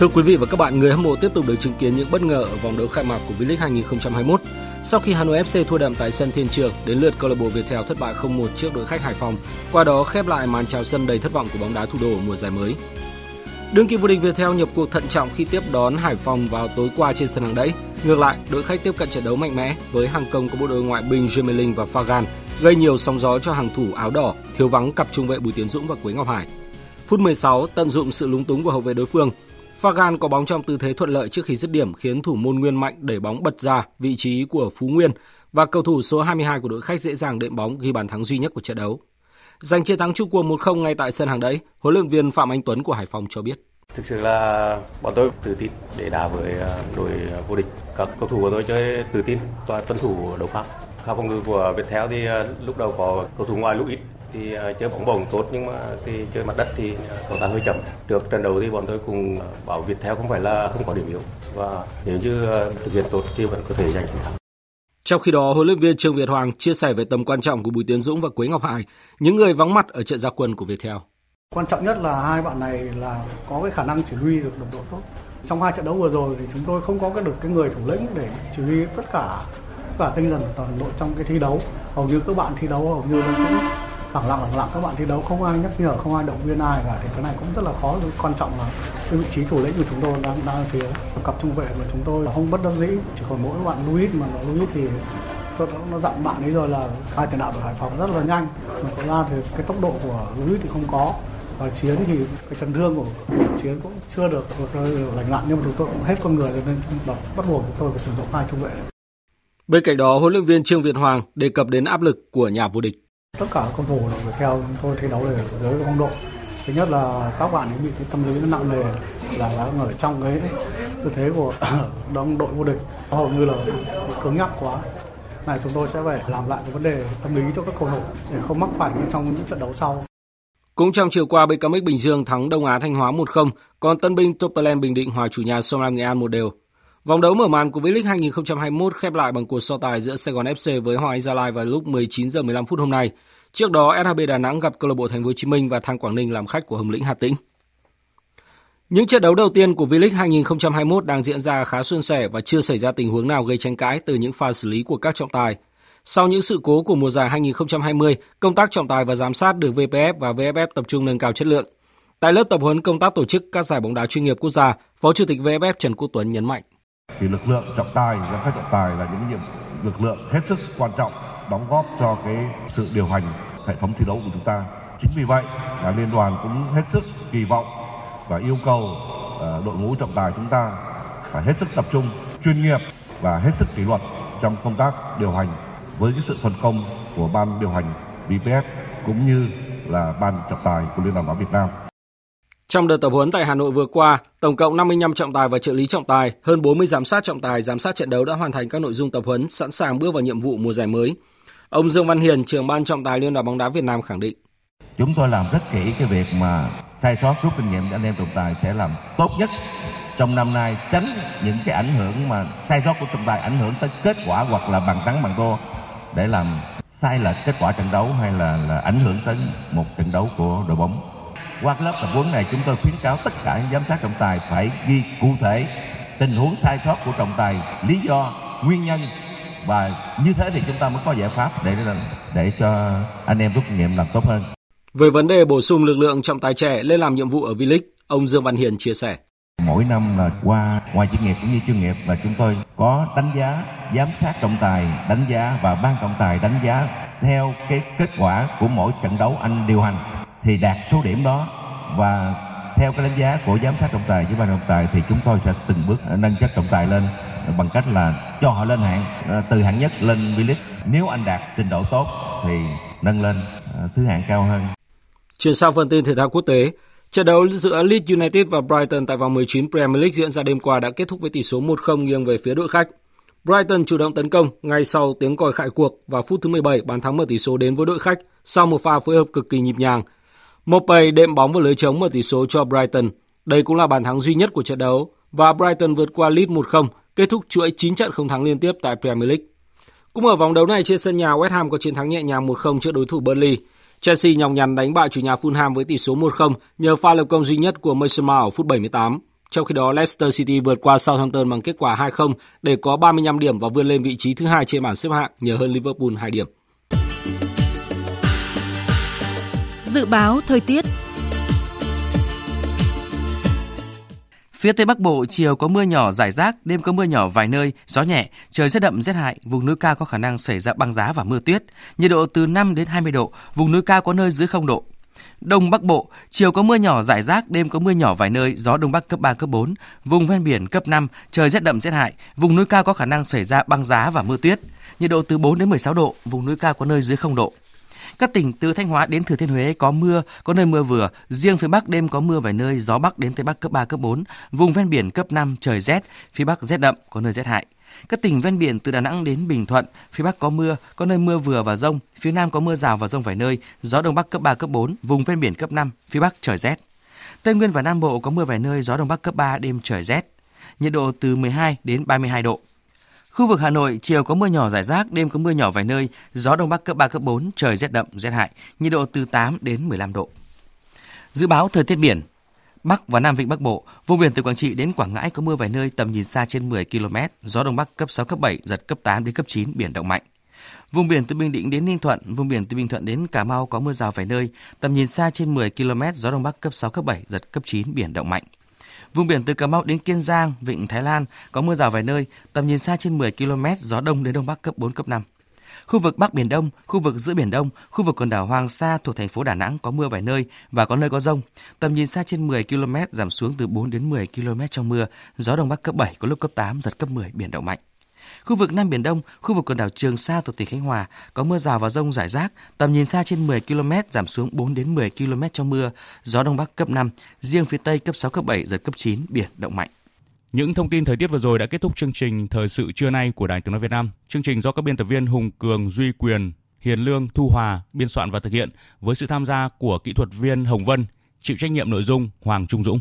Thưa quý vị và các bạn, người hâm mộ tiếp tục được chứng kiến những bất ngờ ở vòng đấu khai mạc của V-League 2021. Sau khi Hà Nội FC thua đậm tại sân Thiên Trường, đến lượt câu lạc bộ Viettel thất bại 0-1 trước đội khách Hải Phòng, qua đó khép lại màn chào sân đầy thất vọng của bóng đá thủ đô mùa giải mới. Đương kim vô địch Viettel nhập cuộc thận trọng khi tiếp đón Hải Phòng vào tối qua trên sân hàng đẫy. Ngược lại, đội khách tiếp cận trận đấu mạnh mẽ với hàng công của bộ đội ngoại binh Jemeling và Fagan, gây nhiều sóng gió cho hàng thủ áo đỏ, thiếu vắng cặp trung vệ Bùi Tiến Dũng và Quế Ngọc Hải. Phút 16, tận dụng sự lúng túng của hậu vệ đối phương, Fagan có bóng trong tư thế thuận lợi trước khi dứt điểm khiến thủ môn Nguyên Mạnh đẩy bóng bật ra vị trí của Phú Nguyên và cầu thủ số 22 của đội khách dễ dàng đệm bóng ghi bàn thắng duy nhất của trận đấu. Giành chiến thắng chung cuộc 1-0 ngay tại sân hàng đẫy, huấn luyện viên Phạm Anh Tuấn của Hải Phòng cho biết. Thực sự là bọn tôi tự tin để đá với à, đội vô địch. Các cầu thủ của tôi chơi tự tin toàn tuân thủ đấu pháp. Khá phòng ngự của Viettel thì à, lúc đầu có cầu thủ ngoài lúc ít thì à, chơi bóng bổng tốt nhưng mà thì chơi mặt đất thì cầu ta hơi chậm. Trước trận đấu thì bọn tôi cùng bảo Viettel không phải là không có điểm yếu và nếu như thực hiện tốt thì vẫn có thể giành chiến thắng. Trong khi đó, huấn luyện viên Trương Việt Hoàng chia sẻ về tầm quan trọng của Bùi Tiến Dũng và Quế Ngọc Hải, những người vắng mặt ở trận gia quân của Viettel. Quan trọng nhất là hai bạn này là có cái khả năng chỉ huy được đồng đội tốt. Trong hai trận đấu vừa rồi thì chúng tôi không có được cái người thủ lĩnh để chỉ huy tất cả tất cả tinh thần toàn đội trong cái thi đấu. Hầu như các bạn thi đấu hầu như cũng lặng lặng lẳng lặng. Các bạn thi đấu không ai nhắc nhở không ai động viên ai cả. Thì cái này cũng rất là khó quan trọng là cái vị trí thủ lĩnh của chúng tôi đang đang thiếu. Cặp trung vệ của chúng tôi là không bất đắc dĩ. Chỉ còn mỗi bạn Luis mà nó Luis thì tôi nó dặn bạn ấy rồi là hai tiền đạo ở Hải Phòng rất là nhanh. Mà có ra thì cái tốc độ của Luis thì không có. Và chiến thì cái chấn thương của chiến cũng chưa được, được lành lặn nhưng mà chúng tôi cũng hết con người nên bắt buộc chúng tôi phải sử dụng hai trung vệ. Bên cạnh đó, huấn luyện viên Trương Việt Hoàng đề cập đến áp lực của nhà vô địch. Tất cả cầu thủ là phải theo chúng tôi thi đấu để dưới phong độ. Thứ nhất là các bạn ấy bị cái tâm lý nó nặng nề là đang ở trong cái tư thế của [coughs] đồng đội vô địch hầu như là cứng nhắc quá này chúng tôi sẽ phải làm lại cái vấn đề tâm lý cho các cầu thủ để không mắc phải như trong những trận đấu sau. Cũng trong chiều qua, BKMX Bình Dương thắng Đông Á Thanh Hóa 1-0, còn Tân binh Topelen Bình Định hòa chủ nhà Sông Lam Nghệ An một đều. Vòng đấu mở màn của V-League 2021 khép lại bằng cuộc so tài giữa Sài Gòn FC với Hoàng Anh Gia Lai vào lúc 19 giờ 15 phút hôm nay. Trước đó, SHB Đà Nẵng gặp câu lạc bộ Thành phố Hồ Chí Minh và Thăng Quảng Ninh làm khách của Hồng Lĩnh Hà Tĩnh. Những trận đấu đầu tiên của V-League 2021 đang diễn ra khá suôn sẻ và chưa xảy ra tình huống nào gây tranh cãi từ những pha xử lý của các trọng tài. Sau những sự cố của mùa giải 2020, công tác trọng tài và giám sát được VPF và VFF tập trung nâng cao chất lượng. Tại lớp tập huấn công tác tổ chức các giải bóng đá chuyên nghiệp quốc gia, Phó Chủ tịch VFF Trần Quốc Tuấn nhấn mạnh. Thì lực lượng trọng tài, giám sát trọng tài là những nhiệm lực lượng hết sức quan trọng đóng góp cho cái sự điều hành hệ thống thi đấu của chúng ta. Chính vì vậy, là liên đoàn cũng hết sức kỳ vọng và yêu cầu ờ, đội ngũ trọng tài chúng ta phải hết sức tập trung, chuyên nghiệp và hết sức kỷ luật trong công tác điều hành với cái sự phân công của ban điều hành VPF cũng như là ban trọng tài của Liên đoàn bóng Việt Nam. Trong đợt tập huấn tại Hà Nội vừa qua, tổng cộng 55 trọng tài và trợ lý trọng tài, hơn 40 giám sát trọng tài, giám sát trận đấu đã hoàn thành các nội dung tập huấn, sẵn sàng bước vào nhiệm vụ mùa giải mới. Ông Dương Văn Hiền, trưởng ban trọng tài Liên đoàn bóng đá Việt Nam khẳng định: Chúng tôi làm rất kỹ cái việc mà sai sót rút kinh nghiệm để anh em trọng tài sẽ làm tốt nhất trong năm nay tránh những cái ảnh hưởng mà sai sót của trọng tài ảnh hưởng tới kết quả hoặc là bằng thắng bằng thua để làm sai lệch kết quả trận đấu hay là, là ảnh hưởng tới một trận đấu của đội bóng. Qua lớp tập huấn này chúng tôi khuyến cáo tất cả những giám sát trọng tài phải ghi cụ thể tình huống sai sót của trọng tài, lý do, nguyên nhân và như thế thì chúng ta mới có giải pháp để để cho anh em rút kinh nghiệm làm tốt hơn. Về vấn đề bổ sung lực lượng trọng tài trẻ lên làm nhiệm vụ ở V-League, ông Dương Văn Hiền chia sẻ. Mỗi năm là qua ngoài chuyên nghiệp cũng như chuyên nghiệp là chúng tôi có đánh giá, giám sát trọng tài đánh giá và ban trọng tài đánh giá theo cái kết quả của mỗi trận đấu anh điều hành thì đạt số điểm đó và theo cái đánh giá của giám sát trọng tài với ban trọng tài thì chúng tôi sẽ từng bước nâng chất trọng tài lên bằng cách là cho họ lên hạng à, từ hạng nhất lên V-League. Nếu anh đạt trình độ tốt thì nâng lên à, thứ hạng cao hơn. Chuyển sang phần tin thể thao quốc tế, Trận đấu giữa Leeds United và Brighton tại vòng 19 Premier League diễn ra đêm qua đã kết thúc với tỷ số 1-0 nghiêng về phía đội khách. Brighton chủ động tấn công ngay sau tiếng còi khại cuộc và phút thứ 17 bàn thắng mở tỷ số đến với đội khách sau một pha phối hợp cực kỳ nhịp nhàng. Mopay đệm bóng vào lưới trống mở tỷ số cho Brighton. Đây cũng là bàn thắng duy nhất của trận đấu và Brighton vượt qua Leeds 1-0, kết thúc chuỗi 9 trận không thắng liên tiếp tại Premier League. Cũng ở vòng đấu này trên sân nhà West Ham có chiến thắng nhẹ nhàng 1-0 trước đối thủ Burnley. Chelsea nhọc nhằn đánh bại chủ nhà Fulham với tỷ số 1-0 nhờ pha lập công duy nhất của Mason Mount ở phút 78. Trong khi đó, Leicester City vượt qua Southampton bằng kết quả 2-0 để có 35 điểm và vươn lên vị trí thứ hai trên bảng xếp hạng nhờ hơn Liverpool 2 điểm. Dự báo thời tiết Phía Tây Bắc Bộ chiều có mưa nhỏ rải rác, đêm có mưa nhỏ vài nơi, gió nhẹ, trời rét đậm rét hại, vùng núi cao có khả năng xảy ra băng giá và mưa tuyết. Nhiệt độ từ 5 đến 20 độ, vùng núi cao có nơi dưới 0 độ. Đông Bắc Bộ, chiều có mưa nhỏ rải rác, đêm có mưa nhỏ vài nơi, gió đông bắc cấp 3 cấp 4, vùng ven biển cấp 5, trời rét đậm rét hại, vùng núi cao có khả năng xảy ra băng giá và mưa tuyết. Nhiệt độ từ 4 đến 16 độ, vùng núi cao có nơi dưới 0 độ. Các tỉnh từ Thanh Hóa đến Thừa Thiên Huế có mưa, có nơi mưa vừa, riêng phía Bắc đêm có mưa vài nơi, gió Bắc đến Tây Bắc cấp 3, cấp 4, vùng ven biển cấp 5, trời rét, phía Bắc rét đậm, có nơi rét hại. Các tỉnh ven biển từ Đà Nẵng đến Bình Thuận, phía Bắc có mưa, có nơi mưa vừa và rông, phía Nam có mưa rào và rông vài nơi, gió Đông Bắc cấp 3, cấp 4, vùng ven biển cấp 5, phía Bắc trời rét. Tây Nguyên và Nam Bộ có mưa vài nơi, gió Đông Bắc cấp 3, đêm trời rét. Nhiệt độ từ 12 đến 32 độ. Khu vực Hà Nội, chiều có mưa nhỏ rải rác, đêm có mưa nhỏ vài nơi, gió Đông Bắc cấp 3, cấp 4, trời rét đậm, rét hại, nhiệt độ từ 8 đến 15 độ. Dự báo thời tiết biển, Bắc và Nam Vịnh Bắc Bộ, vùng biển từ Quảng Trị đến Quảng Ngãi có mưa vài nơi tầm nhìn xa trên 10 km, gió Đông Bắc cấp 6, cấp 7, giật cấp 8 đến cấp 9, biển động mạnh. Vùng biển từ Bình Định đến Ninh Thuận, vùng biển từ Bình Thuận đến Cà Mau có mưa rào vài nơi, tầm nhìn xa trên 10 km, gió Đông Bắc cấp 6, cấp 7, giật cấp 9, biển động mạnh. Vùng biển từ Cà Mau đến Kiên Giang, Vịnh Thái Lan có mưa rào vài nơi, tầm nhìn xa trên 10 km, gió đông đến đông bắc cấp 4 cấp 5. Khu vực Bắc Biển Đông, khu vực giữa Biển Đông, khu vực quần đảo Hoàng Sa thuộc thành phố Đà Nẵng có mưa vài nơi và có nơi có rông. Tầm nhìn xa trên 10 km giảm xuống từ 4 đến 10 km trong mưa, gió đông bắc cấp 7 có lúc cấp 8 giật cấp 10 biển động mạnh. Khu vực Nam Biển Đông, khu vực quần đảo Trường Sa thuộc tỉnh Khánh Hòa có mưa rào và rông rải rác, tầm nhìn xa trên 10 km giảm xuống 4 đến 10 km trong mưa, gió đông bắc cấp 5, riêng phía Tây cấp 6 cấp 7 giật cấp 9 biển động mạnh. Những thông tin thời tiết vừa rồi đã kết thúc chương trình Thời sự trưa nay của Đài Tiếng nói Việt Nam. Chương trình do các biên tập viên Hùng Cường, Duy Quyền, Hiền Lương, Thu Hòa biên soạn và thực hiện với sự tham gia của kỹ thuật viên Hồng Vân, chịu trách nhiệm nội dung Hoàng Trung Dũng.